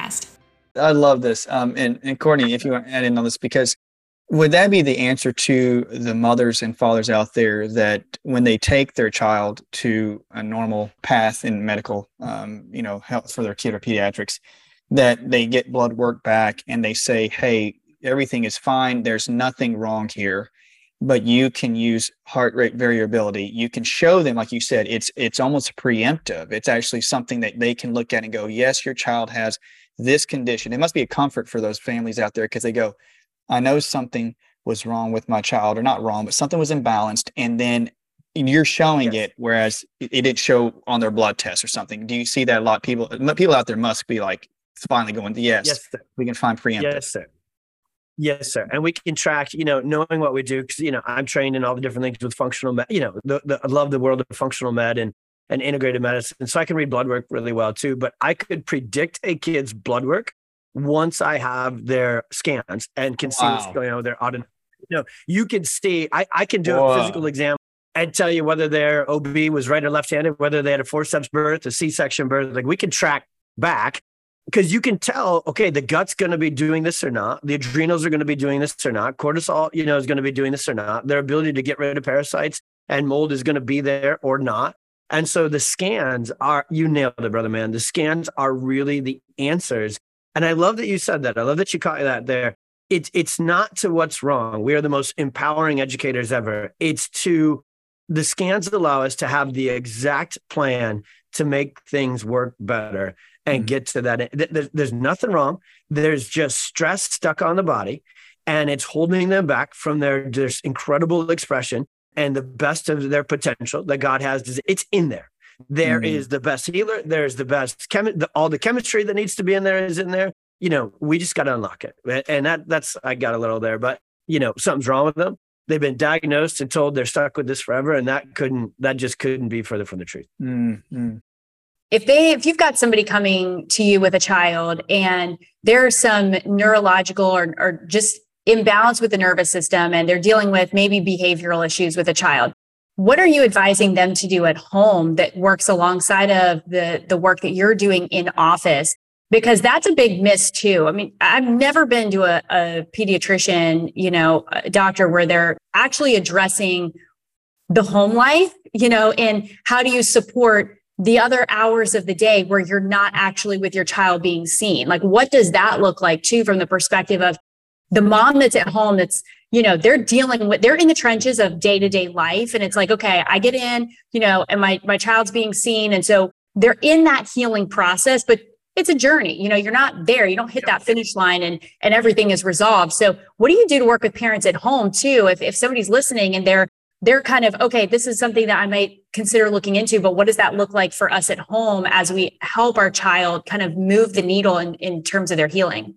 I love this. Um, and, and Courtney, if you want to add in on this, because would that be the answer to the mothers and fathers out there that when they take their child to a normal path in medical, um, you know, health for their kid or pediatrics, that they get blood work back and they say, "Hey, everything is fine. There's nothing wrong here." But you can use heart rate variability. You can show them, like you said, it's it's almost preemptive. It's actually something that they can look at and go, "Yes, your child has this condition." It must be a comfort for those families out there because they go, I know something was wrong with my child, or not wrong, but something was imbalanced. And then you're showing yes. it, whereas it didn't show on their blood test or something. Do you see that a lot? People, people out there must be like finally going, yes, yes sir. we can find preemptive. Yes, sir. Yes, sir. And we can track, you know, knowing what we do, because, you know, I'm trained in all the different things with functional med, you know, the, the, I love the world of functional med and, and integrated medicine. So I can read blood work really well too, but I could predict a kid's blood work once I have their scans and can wow. see what's going on with their autonomic. You know, you can see, I, I can do Whoa. a physical exam and tell you whether their OB was right or left handed, whether they had a forceps birth, a C section birth. Like we can track back because you can tell, okay, the gut's going to be doing this or not. The adrenals are going to be doing this or not. Cortisol, you know, is going to be doing this or not. Their ability to get rid of parasites and mold is going to be there or not. And so the scans are, you nailed it, brother man. The scans are really the answers and I love that you said that. I love that you caught that there. It's it's not to what's wrong. We are the most empowering educators ever. It's to the scans allow us to have the exact plan to make things work better and mm-hmm. get to that. There's, there's nothing wrong. There's just stress stuck on the body and it's holding them back from their just incredible expression and the best of their potential that God has. It's in there. There mm-hmm. is the best healer. There's the best chemi- the, all the chemistry that needs to be in there is in there. You know, we just got to unlock it. And that that's I got a little there, but you know, something's wrong with them. They've been diagnosed and told they're stuck with this forever, and that couldn't that just couldn't be further from the truth. Mm-hmm. If they if you've got somebody coming to you with a child and there's some neurological or, or just imbalance with the nervous system and they're dealing with maybe behavioral issues with a child. What are you advising them to do at home that works alongside of the the work that you're doing in office? Because that's a big miss too. I mean i've never been to a, a pediatrician you know doctor where they're actually addressing the home life you know and how do you support the other hours of the day where you're not actually with your child being seen? Like what does that look like too from the perspective of the mom that's at home that's you know they're dealing with they're in the trenches of day-to-day life. And it's like okay i get in you know and my my child's being seen. And so they're in that healing process but it's a journey. You know you're not there. You don't hit that finish line and and everything is resolved. So what do you do to work with parents at home too? If, if somebody's listening and they're they're kind of okay this is something that i might consider looking into but what does that look like for us at home as we help our child kind of move the needle in, in terms of their healing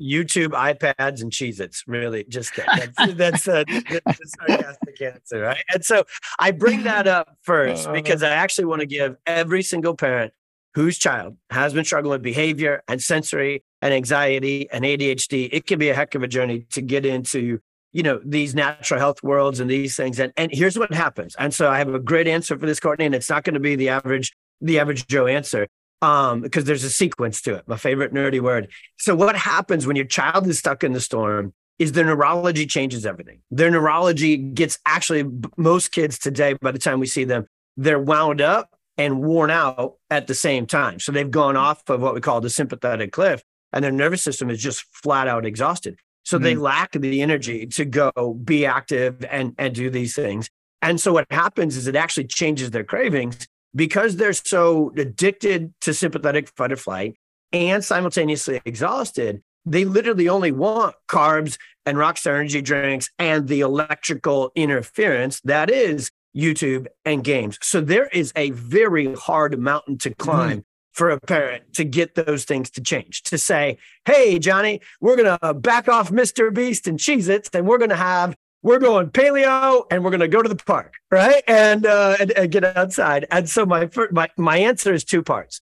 YouTube, iPads, and Cheez Its. Really, just kidding. That's, that's, a, that's a sarcastic answer, right? And so I bring that up first uh-huh. because I actually want to give every single parent whose child has been struggling with behavior and sensory and anxiety and ADHD. It can be a heck of a journey to get into you know these natural health worlds and these things and and here's what happens and so i have a great answer for this courtney and it's not going to be the average the average joe answer um, because there's a sequence to it. My favorite nerdy word. So what happens when your child is stuck in the storm is their neurology changes everything. Their neurology gets actually most kids today, by the time we see them, they're wound up and worn out at the same time. So they've gone off of what we call the sympathetic cliff, and their nervous system is just flat out exhausted. So mm-hmm. they lack the energy to go be active and and do these things. And so what happens is it actually changes their cravings because they're so addicted to sympathetic fight or flight and simultaneously exhausted, they literally only want carbs and Rockstar energy drinks and the electrical interference that is YouTube and games. So there is a very hard mountain to mm-hmm. climb mm-hmm. for a parent to get those things to change. To say, hey, Johnny, we're gonna back off Mr. Beast and Cheez Its, and we're gonna have we're going paleo and we're going to go to the park, right? And, uh, and, and get outside. And so my, my my answer is two parts,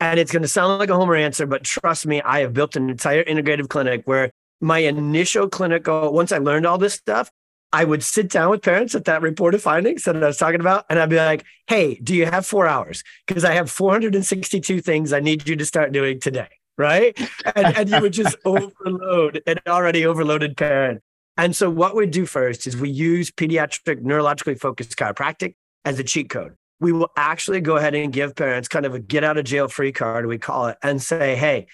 and it's going to sound like a homer answer, but trust me, I have built an entire integrative clinic where my initial clinical once I learned all this stuff, I would sit down with parents at that report of findings that I was talking about, and I'd be like, "Hey, do you have four hours? Because I have 462 things I need you to start doing today." Right, and, and you would just overload an already overloaded parent. And so, what we do first is we use pediatric neurologically focused chiropractic as a cheat code. We will actually go ahead and give parents kind of a get out of jail free card, we call it, and say, "Hey,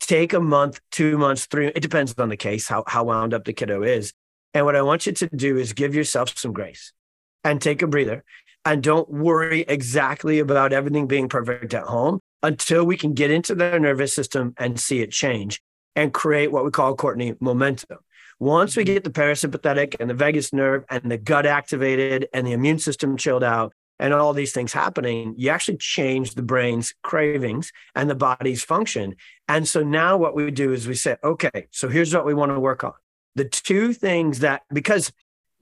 take a month, two months, three. It depends on the case, how how wound up the kiddo is." And what I want you to do is give yourself some grace and take a breather and don't worry exactly about everything being perfect at home until we can get into their nervous system and see it change and create what we call Courtney momentum. Once we get the parasympathetic and the vagus nerve and the gut activated and the immune system chilled out and all these things happening, you actually change the brain's cravings and the body's function. And so now what we do is we say, okay, so here's what we want to work on. The two things that because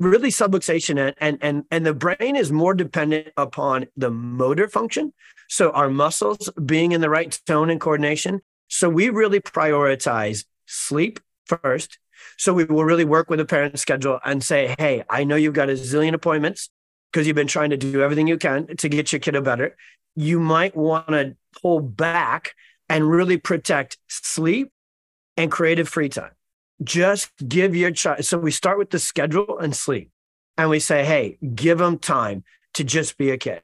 really subluxation and, and and and the brain is more dependent upon the motor function. So our muscles being in the right tone and coordination. So we really prioritize sleep first so we will really work with the parent schedule and say hey i know you've got a zillion appointments because you've been trying to do everything you can to get your kiddo better you might want to pull back and really protect sleep and creative free time just give your child. So we start with the schedule and sleep, and we say, hey, give them time to just be a kid.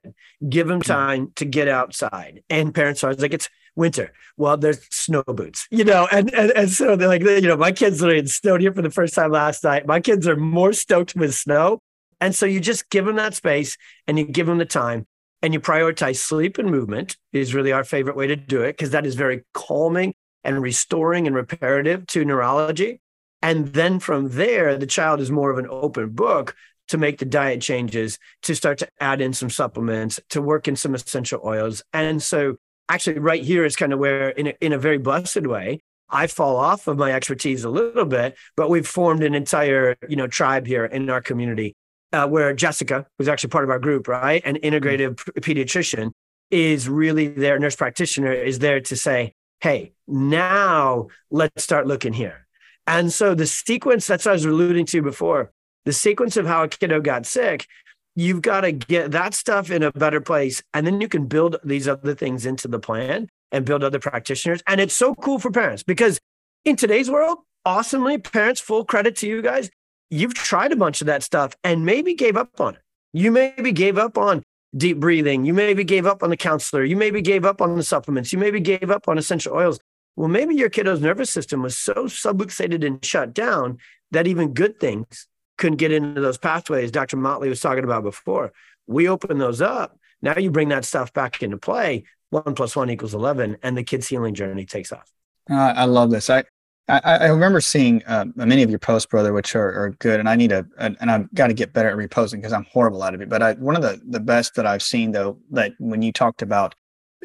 Give them mm-hmm. time to get outside. And parents are like, it's winter. Well, there's snow boots, you know, and and, and so they're like, you know, my kids are in snowed here for the first time last night. My kids are more stoked with snow. And so you just give them that space and you give them the time and you prioritize sleep and movement is really our favorite way to do it because that is very calming and restoring and reparative to neurology. And then from there, the child is more of an open book to make the diet changes, to start to add in some supplements, to work in some essential oils. And so, actually, right here is kind of where, in a, in a very blessed way, I fall off of my expertise a little bit, but we've formed an entire, you know, tribe here in our community uh, where Jessica, who's actually part of our group, right, an integrative pediatrician, is really their nurse practitioner is there to say, hey, now let's start looking here. And so the sequence, that's what I was alluding to before, the sequence of how a kiddo got sick, you've got to get that stuff in a better place. And then you can build these other things into the plan and build other practitioners. And it's so cool for parents because in today's world, awesomely, parents, full credit to you guys. You've tried a bunch of that stuff and maybe gave up on it. You maybe gave up on deep breathing. You maybe gave up on the counselor. You maybe gave up on the supplements. You maybe gave up on essential oils. Well, maybe your kiddo's nervous system was so subluxated and shut down that even good things couldn't get into those pathways Dr. Motley was talking about before. We open those up. Now you bring that stuff back into play. One plus one equals 11, and the kid's healing journey takes off. Uh, I love this. I, I, I remember seeing uh, many of your posts, brother, which are, are good, and I need a, and I've got to get better at reposting because I'm horrible at it. But I, one of the the best that I've seen though, that when you talked about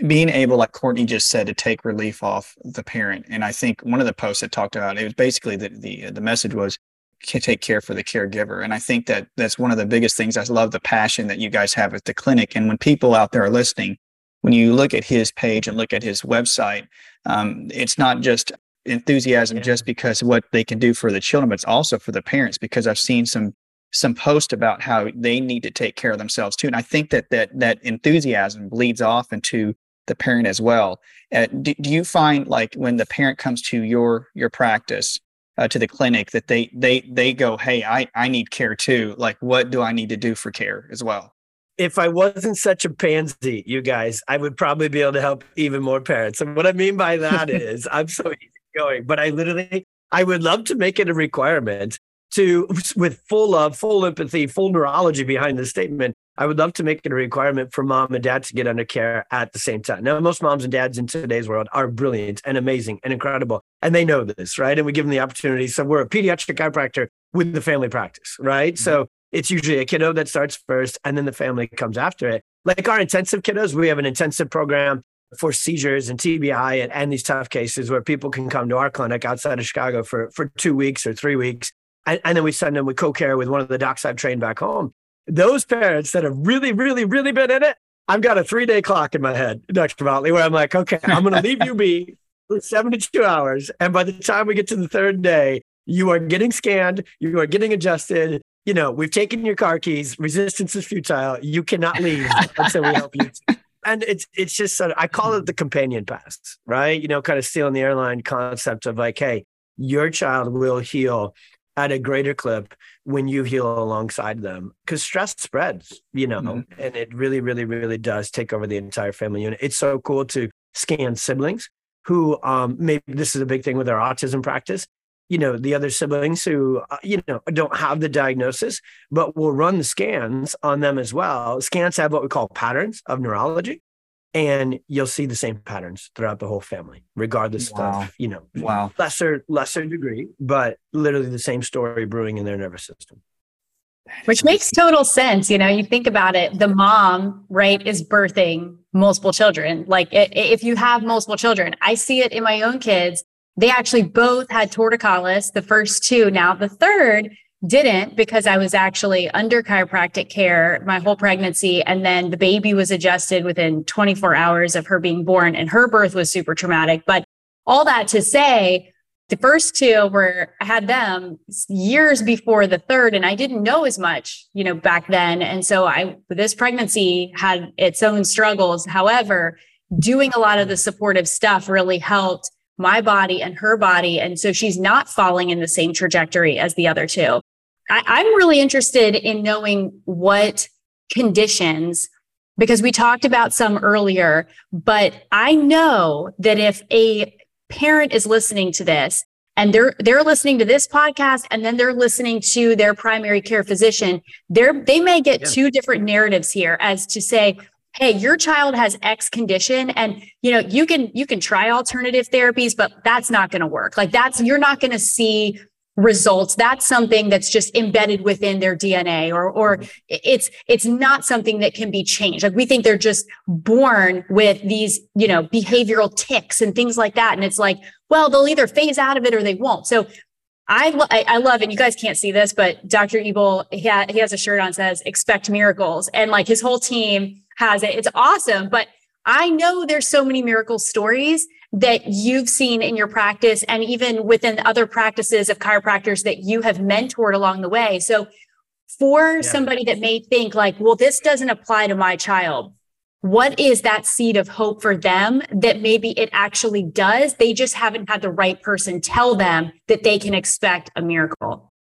being able, like Courtney just said, to take relief off the parent. And I think one of the posts that talked about it was basically the the, the message was take care for the caregiver. And I think that that's one of the biggest things. I love the passion that you guys have at the clinic. And when people out there are listening, when you look at his page and look at his website, um, it's not just enthusiasm yeah. just because what they can do for the children, but it's also for the parents. Because I've seen some some post about how they need to take care of themselves too. And I think that that that enthusiasm bleeds off into the parent as well. Uh, do, do, you find like when the parent comes to your your practice uh, to the clinic that they they they go, hey, I I need care too. Like, what do I need to do for care as well? If I wasn't such a pansy, you guys, I would probably be able to help even more parents. And what I mean by that is, I'm so easy going, but I literally I would love to make it a requirement to with full love, full empathy, full neurology behind the statement I would love to make it a requirement for mom and dad to get under care at the same time. Now, most moms and dads in today's world are brilliant and amazing and incredible, and they know this, right? And we give them the opportunity. So we're a pediatric chiropractor with the family practice, right? Mm-hmm. So it's usually a kiddo that starts first, and then the family comes after it. Like our intensive kiddos, we have an intensive program for seizures and TBI and, and these tough cases where people can come to our clinic outside of Chicago for, for two weeks or three weeks. And, and then we send them with co-care with one of the docs I've trained back home. Those parents that have really, really, really been in it, I've got a three day clock in my head, Dr. Motley, where I'm like, okay, I'm going to leave you be for 72 hours. And by the time we get to the third day, you are getting scanned, you are getting adjusted. You know, we've taken your car keys. Resistance is futile. You cannot leave until we help you. And it's it's just sort of I call it the companion pass, right? You know, kind of stealing the airline concept of like, hey, your child will heal at a greater clip when you heal alongside them because stress spreads you know mm-hmm. and it really really really does take over the entire family unit it's so cool to scan siblings who um, maybe this is a big thing with our autism practice you know the other siblings who uh, you know don't have the diagnosis but will run the scans on them as well scans have what we call patterns of neurology and you'll see the same patterns throughout the whole family regardless wow. of you know wow. lesser lesser degree but literally the same story brewing in their nervous system. Which makes total sense you know you think about it the mom right is birthing multiple children. Like if you have multiple children i see it in my own kids. They actually both had torticollis, the first two. Now, the third didn't because I was actually under chiropractic care my whole pregnancy. And then the baby was adjusted within 24 hours of her being born, and her birth was super traumatic. But all that to say, the first two were I had them years before the third, and I didn't know as much, you know, back then. And so I this pregnancy had its own struggles. However, doing a lot of the supportive stuff really helped my body and her body. And so she's not falling in the same trajectory as the other two. I, am really interested in knowing what conditions, because we talked about some earlier, but I know that if a parent is listening to this and they're they're listening to this podcast and then they're listening to their primary care physician, they're they may get yeah. two different narratives here as to say, hey your child has x condition and you know you can you can try alternative therapies but that's not going to work like that's you're not going to see results that's something that's just embedded within their dna or or it's it's not something that can be changed like we think they're just born with these you know behavioral ticks and things like that and it's like well they'll either phase out of it or they won't so I, I, I love it. You guys can't see this, but Dr. Ebel, he, ha- he has a shirt on says expect miracles. And like his whole team has it. It's awesome. But I know there's so many miracle stories that you've seen in your practice and even within other practices of chiropractors that you have mentored along the way. So for yeah. somebody that may think like, well, this doesn't apply to my child. What is that seed of hope for them that maybe it actually does? They just haven't had the right person tell them that they can expect a miracle.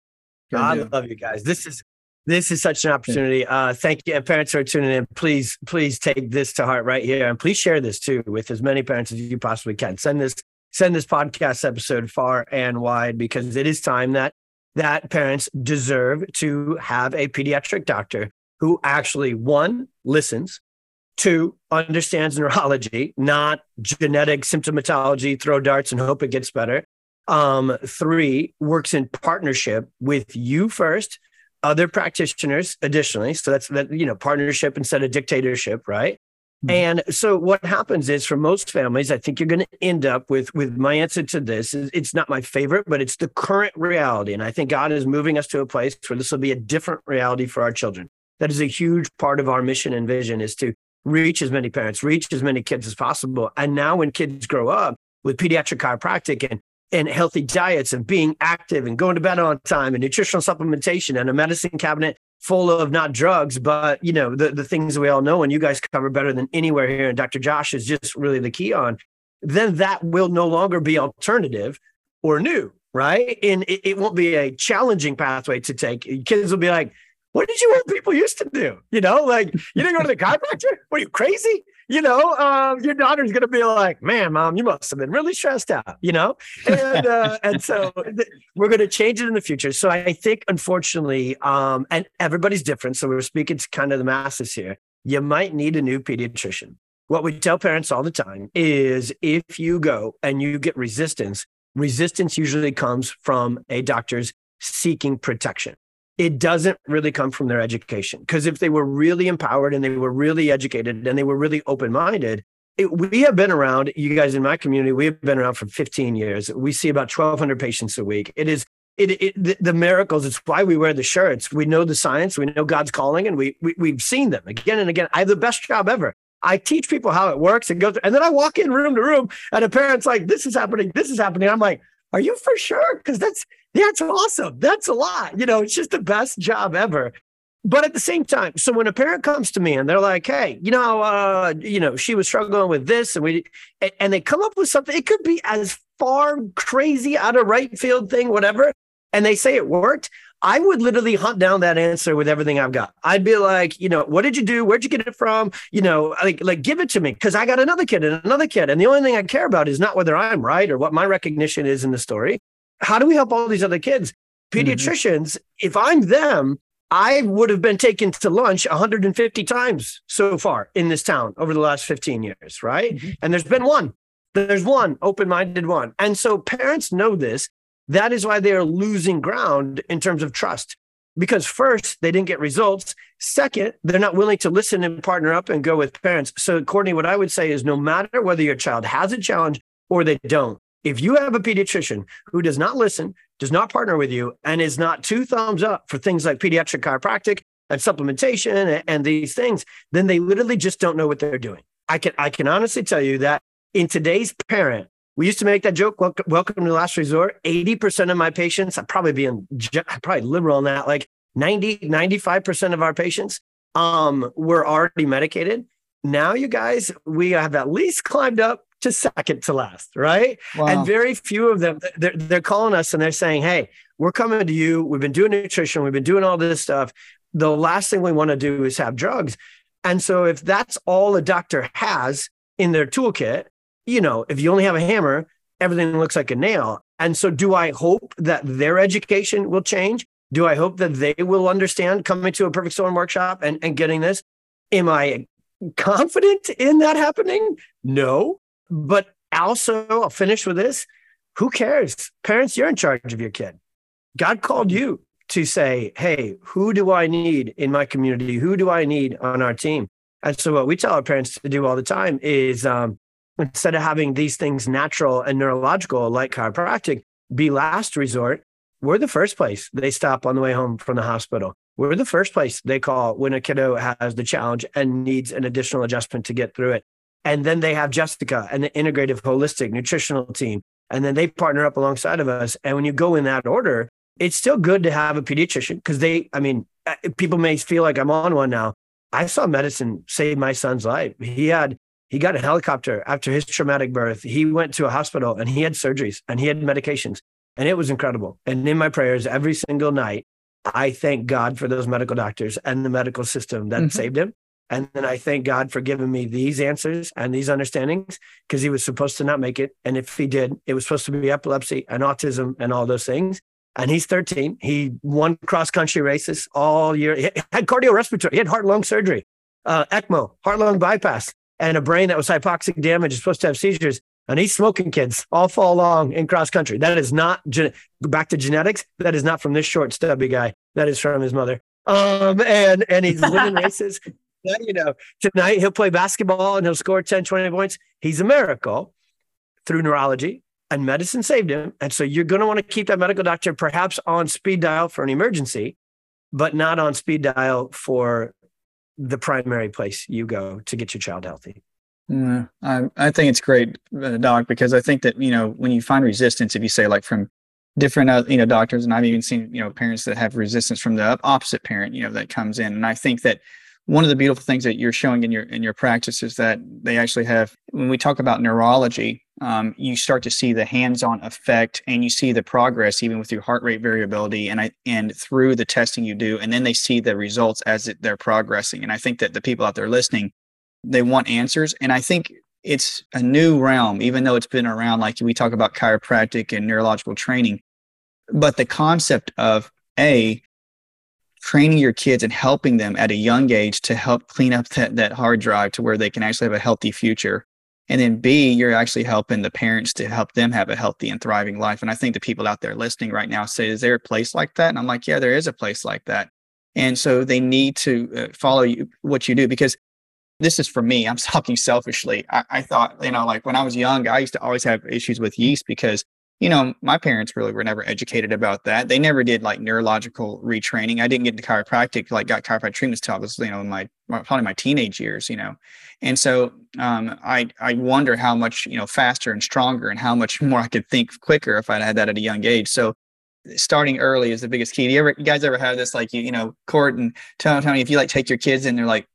God, I love you guys. This is this is such an opportunity. Uh, thank you. And parents are tuning in. Please, please take this to heart right here. And please share this too with as many parents as you possibly can. Send this, send this podcast episode far and wide because it is time that that parents deserve to have a pediatric doctor who actually one listens, two understands neurology, not genetic symptomatology, throw darts and hope it gets better. Um, three works in partnership with you first other practitioners additionally. So that's that, you know, partnership instead of dictatorship, right? Mm-hmm. And so what happens is for most families, I think you're going to end up with with my answer to this is it's not my favorite, but it's the current reality. And I think God is moving us to a place where this will be a different reality for our children. That is a huge part of our mission and vision is to reach as many parents, reach as many kids as possible. And now when kids grow up with pediatric chiropractic and and healthy diets and being active and going to bed on time and nutritional supplementation and a medicine cabinet full of not drugs, but you know, the, the things we all know and you guys cover better than anywhere here. And Dr. Josh is just really the key on, then that will no longer be alternative or new, right? And it, it won't be a challenging pathway to take. Kids will be like, what did you old people used to do? You know, like you didn't go to the chiropractor? What are you crazy? You know, uh, your daughter's gonna be like, "Man, mom, you must have been really stressed out." You know, and uh, and so th- we're gonna change it in the future. So I think, unfortunately, um, and everybody's different. So we're speaking to kind of the masses here. You might need a new pediatrician. What we tell parents all the time is, if you go and you get resistance, resistance usually comes from a doctor's seeking protection it doesn't really come from their education. Because if they were really empowered and they were really educated and they were really open minded, we have been around, you guys in my community, we have been around for 15 years. We see about 1,200 patients a week. It is it, it the, the, miracles. It's why we wear the shirts. We know the science. We know God's calling, and we, we we've seen them again and again. I have the best job ever. I teach people how it works and go through, and then I walk in room to room, and a parent's like, "This is happening. This is happening." I'm like, "Are you for sure?" Because that's that's awesome. That's a lot. You know, it's just the best job ever. But at the same time, so when a parent comes to me and they're like, "Hey, you know, uh, you know, she was struggling with this," and we, and they come up with something, it could be as far crazy out of right field thing, whatever, and they say it worked. I would literally hunt down that answer with everything I've got. I'd be like, you know, what did you do? Where'd you get it from? You know, like, like give it to me because I got another kid and another kid, and the only thing I care about is not whether I'm right or what my recognition is in the story. How do we help all these other kids? Mm-hmm. Pediatricians, mm-hmm. if I'm them, I would have been taken to lunch 150 times so far in this town over the last 15 years, right? Mm-hmm. And there's been one. There's one open minded one. And so parents know this. That is why they are losing ground in terms of trust. Because first, they didn't get results. Second, they're not willing to listen and partner up and go with parents. So, Courtney, what I would say is no matter whether your child has a challenge or they don't, if you have a pediatrician who does not listen, does not partner with you, and is not two thumbs up for things like pediatric chiropractic and supplementation and these things, then they literally just don't know what they're doing. I can I can honestly tell you that in today's parent, we used to make that joke. Welcome, welcome to last resort. 80% of my patients, I'm probably being probably liberal on that, like 90, 95% of our patients um, were already medicated. Now, you guys, we have at least climbed up to second to last, right? Wow. And very few of them, they're, they're calling us and they're saying, Hey, we're coming to you. We've been doing nutrition. We've been doing all this stuff. The last thing we want to do is have drugs. And so if that's all a doctor has in their toolkit, you know, if you only have a hammer, everything looks like a nail. And so do I hope that their education will change? Do I hope that they will understand coming to a perfect storm workshop and, and getting this? Am I confident in that happening? No. But also, I'll finish with this. Who cares? Parents, you're in charge of your kid. God called you to say, hey, who do I need in my community? Who do I need on our team? And so, what we tell our parents to do all the time is um, instead of having these things natural and neurological, like chiropractic, be last resort, we're the first place they stop on the way home from the hospital. We're the first place they call when a kiddo has the challenge and needs an additional adjustment to get through it. And then they have Jessica and the integrative holistic nutritional team. And then they partner up alongside of us. And when you go in that order, it's still good to have a pediatrician because they, I mean, people may feel like I'm on one now. I saw medicine save my son's life. He had, he got a helicopter after his traumatic birth. He went to a hospital and he had surgeries and he had medications and it was incredible. And in my prayers every single night, I thank God for those medical doctors and the medical system that mm-hmm. saved him. And then I thank God for giving me these answers and these understandings because he was supposed to not make it. And if he did, it was supposed to be epilepsy and autism and all those things. And he's 13. He won cross country races all year. He had cardiorespiratory, he had heart lung surgery, uh, ECMO, heart lung bypass, and a brain that was hypoxic damage, is supposed to have seizures. And he's smoking kids all fall long in cross country. That is not back to genetics. That is not from this short, stubby guy. That is from his mother. Um, and and he's winning races you know, tonight he'll play basketball and he'll score 10, 20 points. He's a miracle through neurology and medicine saved him. And so you're going to want to keep that medical doctor perhaps on speed dial for an emergency, but not on speed dial for the primary place you go to get your child healthy. Mm, I, I think it's great, uh, Doc, because I think that, you know, when you find resistance, if you say like from different, uh, you know, doctors, and I've even seen, you know, parents that have resistance from the opposite parent, you know, that comes in. And I think that one of the beautiful things that you're showing in your in your practice is that they actually have when we talk about neurology um, you start to see the hands-on effect and you see the progress even with your heart rate variability and I, and through the testing you do and then they see the results as it, they're progressing. And i think that the people out there listening they want answers. And i think it's a new realm even though it's been around like we talk about chiropractic and neurological training. But the concept of a training your kids and helping them at a young age to help clean up that, that hard drive to where they can actually have a healthy future. And then B, you're actually helping the parents to help them have a healthy and thriving life. And I think the people out there listening right now say, is there a place like that? And I'm like, yeah, there is a place like that. And so they need to uh, follow you, what you do because this is for me. I'm talking selfishly. I, I thought, you know, like when I was young, I used to always have issues with yeast because you know, my parents really were never educated about that. They never did like neurological retraining. I didn't get into chiropractic, like got chiropractic treatments till I was, you know, in my probably my teenage years, you know. And so um, I I wonder how much, you know, faster and stronger and how much more I could think quicker if I'd had that at a young age. So starting early is the biggest key. Do you ever you guys ever have this like you, you know, Court and tell Tony if you like take your kids and they're like,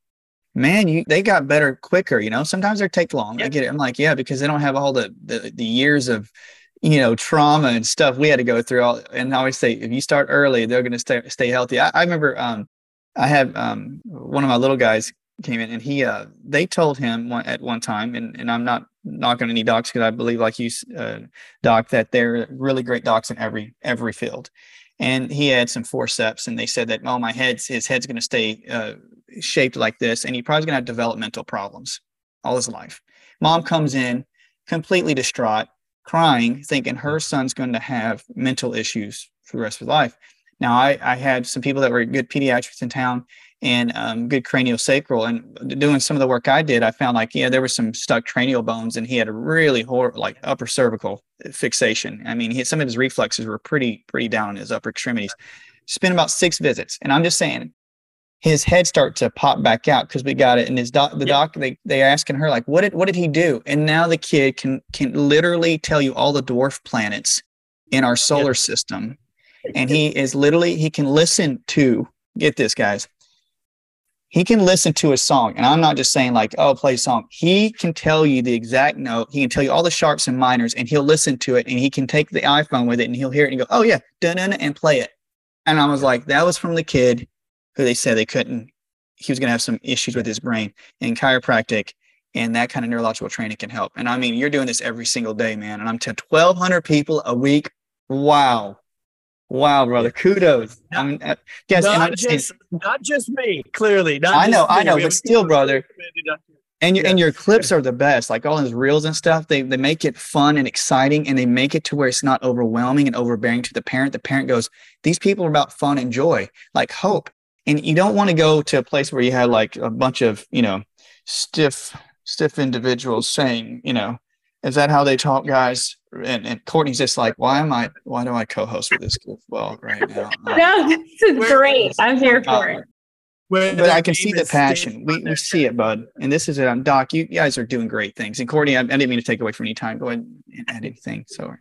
man, you they got better quicker, you know. Sometimes they take long. Yep. I get it. I'm like, yeah, because they don't have all the the, the years of you know trauma and stuff we had to go through all and I always say if you start early they're going to stay stay healthy. I, I remember um, I had um, one of my little guys came in and he uh, they told him one, at one time and, and I'm not knocking any docs because I believe like you uh, doc that they're really great docs in every every field. And he had some forceps and they said that oh my head's his head's going to stay uh, shaped like this and he probably going to have developmental problems all his life. Mom comes in completely distraught crying, thinking her son's going to have mental issues for the rest of his life. Now, I, I had some people that were good pediatrics in town and um, good craniosacral. And doing some of the work I did, I found like, yeah, there was some stuck cranial bones and he had a really horrible, like upper cervical fixation. I mean, he, some of his reflexes were pretty, pretty down in his upper extremities. Spent about six visits. And I'm just saying, his head start to pop back out because we got it. And his doc, the yep. doc, they they asking her like, what did what did he do? And now the kid can can literally tell you all the dwarf planets in our solar system, and he is literally he can listen to get this guys. He can listen to a song, and I'm not just saying like, oh, play a song. He can tell you the exact note. He can tell you all the sharps and minors, and he'll listen to it, and he can take the iPhone with it, and he'll hear it and go, oh yeah, dun and play it. And I was like, that was from the kid who they said they couldn't, he was going to have some issues with his brain and chiropractic and that kind of neurological training can help. And I mean, you're doing this every single day, man. And I'm to 1,200 people a week. Wow. Wow, brother. Kudos. I mean, uh, yes, not, just, not just me, clearly. not I know, I know, but still, brother. And your, yeah. and your clips are the best. Like all those reels and stuff, they, they make it fun and exciting and they make it to where it's not overwhelming and overbearing to the parent. The parent goes, These people are about fun and joy, like hope and you don't want to go to a place where you have like a bunch of you know stiff stiff individuals saying you know is that how they talk guys and, and courtney's just like why am i why do i co-host with this well right now no this is great i'm here for uh, it but I can see the passion. We, we see it, bud. And this is it. Um, Doc, you guys are doing great things. And Courtney, I, I didn't mean to take away from any time. Go ahead and add anything. So,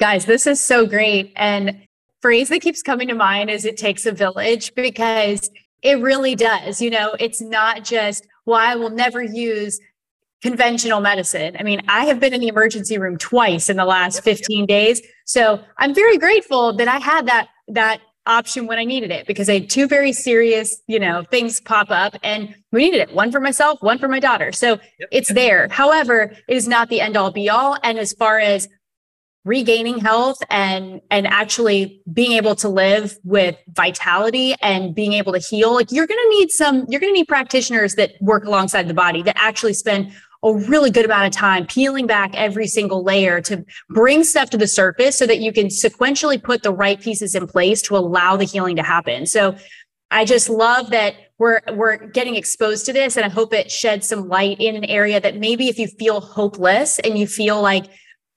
guys, this is so great. And phrase that keeps coming to mind is it takes a village because it really does. You know, it's not just, well, I will never use conventional medicine. I mean, I have been in the emergency room twice in the last 15 days. So I'm very grateful that I had that, that option when I needed it because I had two very serious, you know, things pop up and we needed it. One for myself, one for my daughter. So yep. it's there. However, it is not the end all be all. And as far as regaining health and and actually being able to live with vitality and being able to heal like you're going to need some you're going to need practitioners that work alongside the body that actually spend a really good amount of time peeling back every single layer to bring stuff to the surface so that you can sequentially put the right pieces in place to allow the healing to happen. So i just love that we're we're getting exposed to this and i hope it sheds some light in an area that maybe if you feel hopeless and you feel like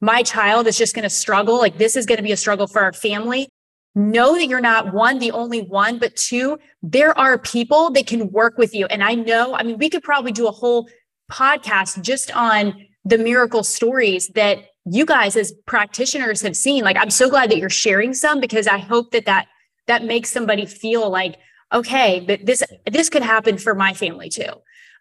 my child is just going to struggle. Like this is going to be a struggle for our family. Know that you're not one, the only one, but two, there are people that can work with you. And I know, I mean, we could probably do a whole podcast just on the miracle stories that you guys as practitioners have seen. Like, I'm so glad that you're sharing some because I hope that that, that makes somebody feel like, okay, but this, this could happen for my family too.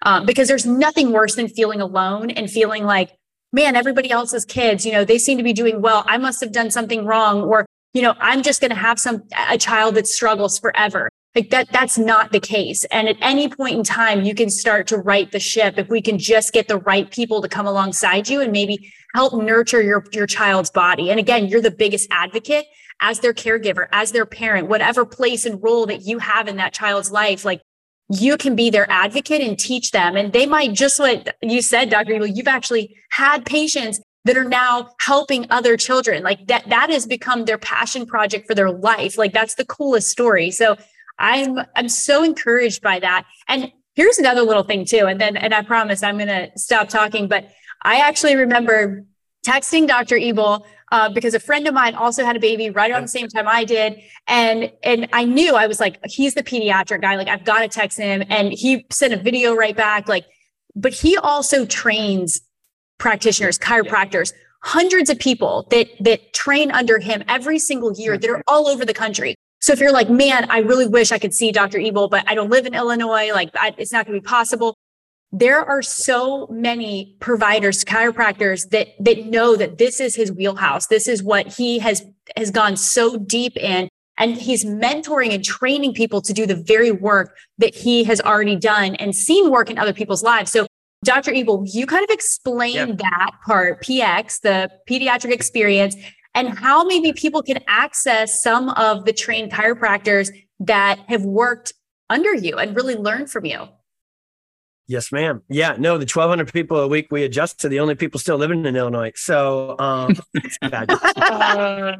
Um, because there's nothing worse than feeling alone and feeling like, man, everybody else's kids, you know, they seem to be doing well. I must have done something wrong. Or, you know, I'm just going to have some, a child that struggles forever. Like that, that's not the case. And at any point in time, you can start to right the ship if we can just get the right people to come alongside you and maybe help nurture your, your child's body. And again, you're the biggest advocate as their caregiver, as their parent, whatever place and role that you have in that child's life. Like you can be their advocate and teach them. And they might just what you said, Dr. Ebel, you've actually had patients that are now helping other children. Like that, that has become their passion project for their life. Like that's the coolest story. So I'm, I'm so encouraged by that. And Here's another little thing too. And then, and I promise I'm to stop talking, but I actually remember texting Dr. Ebel uh, because a friend of mine also had a baby right around the same time I did. And, and I knew I was like, he's the pediatric guy. Like I've got to text him. And he sent a video right back. Like, but he also trains practitioners, chiropractors, hundreds of people that, that train under him every single year that are all over the country. So if you're like, man, I really wish I could see Dr. Ebel, but I don't live in Illinois, like I, it's not going to be possible there are so many providers chiropractors that that know that this is his wheelhouse. This is what he has has gone so deep in. And he's mentoring and training people to do the very work that he has already done and seen work in other people's lives. So dr ebel you kind of explain yep. that part px the pediatric experience and how maybe people can access some of the trained chiropractors that have worked under you and really learn from you Yes, ma'am. Yeah, no, the 1,200 people a week we adjust to the only people still living in Illinois. So, um, uh,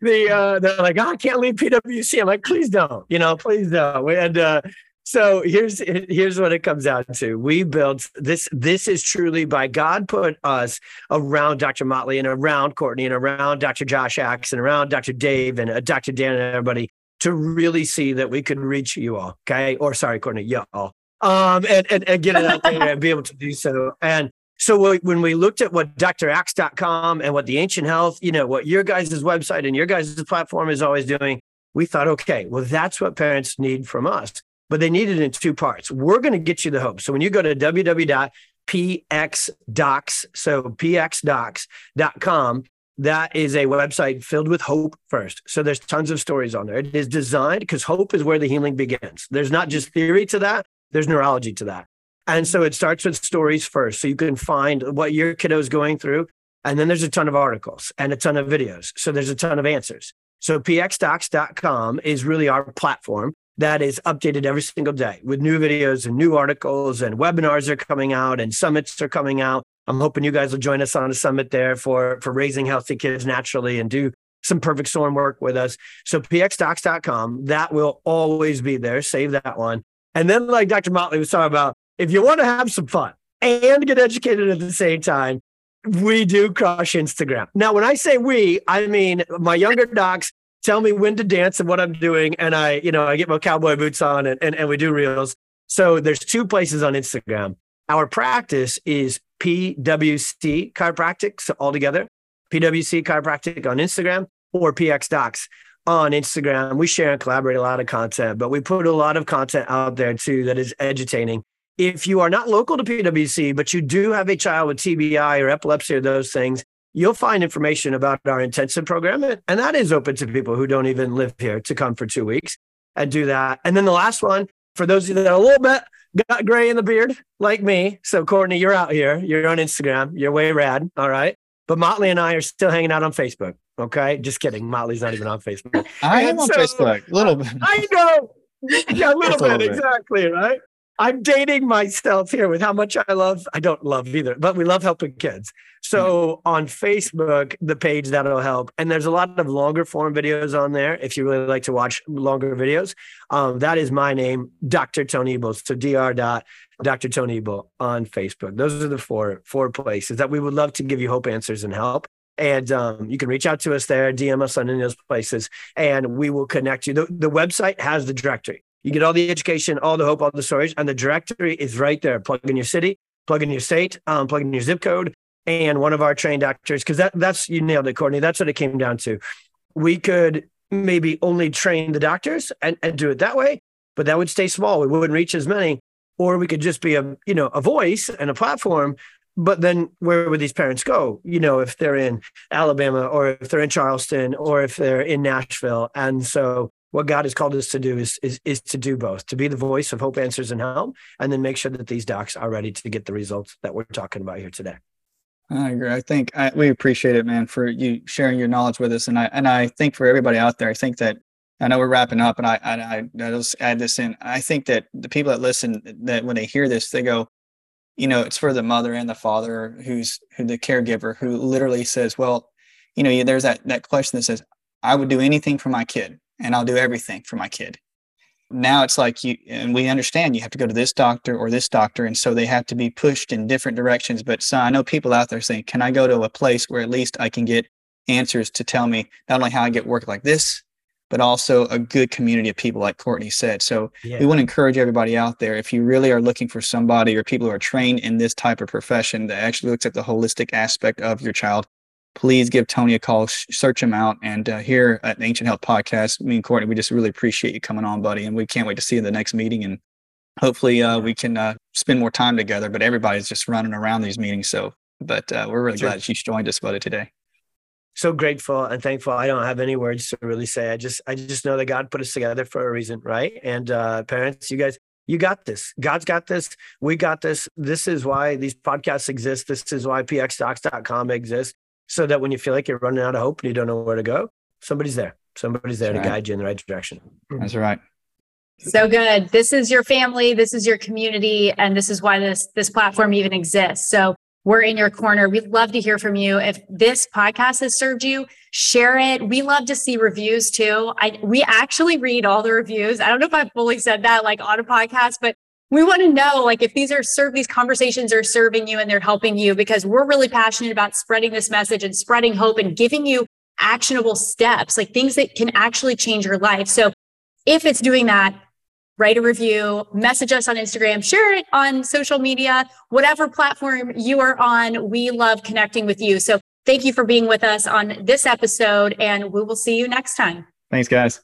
the, uh, they're like, oh, I can't leave PWC. I'm like, please don't, you know, please don't. And, uh, so here's here's what it comes out to. We built this. This is truly by God put us around Dr. Motley and around Courtney and around Dr. Josh Axe and around Dr. Dave and uh, Dr. Dan and everybody to really see that we could reach you all. Okay, or sorry, Courtney, y'all um, and, and, and get it out there and be able to do so. And so when we looked at what draxe.com and what the ancient health, you know, what your guys' website and your guys' platform is always doing, we thought, okay, well, that's what parents need from us. But they need it in two parts. We're going to get you the hope. So when you go to www.pxdocs, so pxdocs.com, that is a website filled with hope first. So there's tons of stories on there. It is designed because hope is where the healing begins. There's not just theory to that, there's neurology to that. And so it starts with stories first. So you can find what your kiddo is going through. And then there's a ton of articles and a ton of videos. So there's a ton of answers. So pxdocs.com is really our platform that is updated every single day with new videos and new articles and webinars are coming out and summits are coming out. I'm hoping you guys will join us on a summit there for, for raising healthy kids naturally and do some perfect storm work with us. So pxdocs.com, that will always be there. Save that one. And then, like Dr. Motley was talking about, if you want to have some fun and get educated at the same time, we do crush Instagram. Now, when I say we, I mean my younger docs tell me when to dance and what I'm doing. And I, you know, I get my cowboy boots on and, and, and we do reels. So there's two places on Instagram. Our practice is PWC chiropractic. So all together, PWC chiropractic on Instagram or PX docs on Instagram. We share and collaborate a lot of content, but we put a lot of content out there too that is edutaining. If you are not local to PWC, but you do have a child with TBI or epilepsy or those things, you'll find information about our intensive program. And that is open to people who don't even live here to come for two weeks and do that. And then the last one, for those of you that are a little bit got gray in the beard, like me. So, Courtney, you're out here. You're on Instagram. You're way rad. All right. But Motley and I are still hanging out on Facebook. Okay, just kidding. Motley's not even on Facebook. I am on so, Facebook. A little bit. I know. Yeah, a little, bit, little bit. Exactly. Right. I'm dating myself here with how much I love. I don't love either, but we love helping kids. So on Facebook, the page that'll help, and there's a lot of longer form videos on there. If you really like to watch longer videos, um, that is my name, Dr. Tony Ebel. So Dr. Dot Dr. Tony Ebel on Facebook. Those are the four four places that we would love to give you hope answers and help. And um, you can reach out to us there, DM us on any of those places, and we will connect you. The, the website has the directory. You get all the education, all the hope, all the stories, and the directory is right there. Plug in your city, plug in your state, um, plug in your zip code, and one of our trained doctors. Because that that's you nailed it, Courtney. That's what it came down to. We could maybe only train the doctors and, and do it that way, but that would stay small. We wouldn't reach as many. Or we could just be a you know a voice and a platform but then where would these parents go you know if they're in alabama or if they're in charleston or if they're in nashville and so what god has called us to do is, is is to do both to be the voice of hope answers and help and then make sure that these docs are ready to get the results that we're talking about here today I agree. I think I, we appreciate it, man, for you sharing your knowledge with us, and I and I think for everybody out there, I think that I know we're wrapping up, and I I, I I'll just add this in. I think that the people that listen, that when they hear this, they go, you know it's for the mother and the father who's who the caregiver who literally says well you know there's that that question that says i would do anything for my kid and i'll do everything for my kid. Now it's like you and we understand you have to go to this doctor or this doctor and so they have to be pushed in different directions. But so i know people out there saying can i go to a place where at least i can get answers to tell me not only how i get work like this but also a good community of people like courtney said so yeah. we want to encourage everybody out there if you really are looking for somebody or people who are trained in this type of profession that actually looks at the holistic aspect of your child please give Tony a call, search him out. And uh, here at the Ancient Health Podcast, me and Courtney, we just really appreciate you coming on, buddy. And we can't wait to see you in the next meeting. And hopefully uh, we can uh, spend more time together. But everybody's just running around these meetings. So, but uh, we're really sure. glad you joined us, buddy, today. So grateful and thankful. I don't have any words to really say. I just, I just know that God put us together for a reason, right? And uh, parents, you guys, you got this. God's got this. We got this. This is why these podcasts exist. This is why pxdocs.com exists so that when you feel like you're running out of hope and you don't know where to go, somebody's there. Somebody's there That's to right. guide you in the right direction. That's right. So good. This is your family, this is your community, and this is why this this platform even exists. So we're in your corner. We'd love to hear from you. If this podcast has served you, share it. We love to see reviews too. I we actually read all the reviews. I don't know if I fully said that like on a podcast, but we want to know like if these are serve these conversations are serving you and they're helping you because we're really passionate about spreading this message and spreading hope and giving you actionable steps like things that can actually change your life so if it's doing that write a review message us on instagram share it on social media whatever platform you are on. We love connecting with you. So thank you for being with us on this episode and we will see you next time. Thanks guys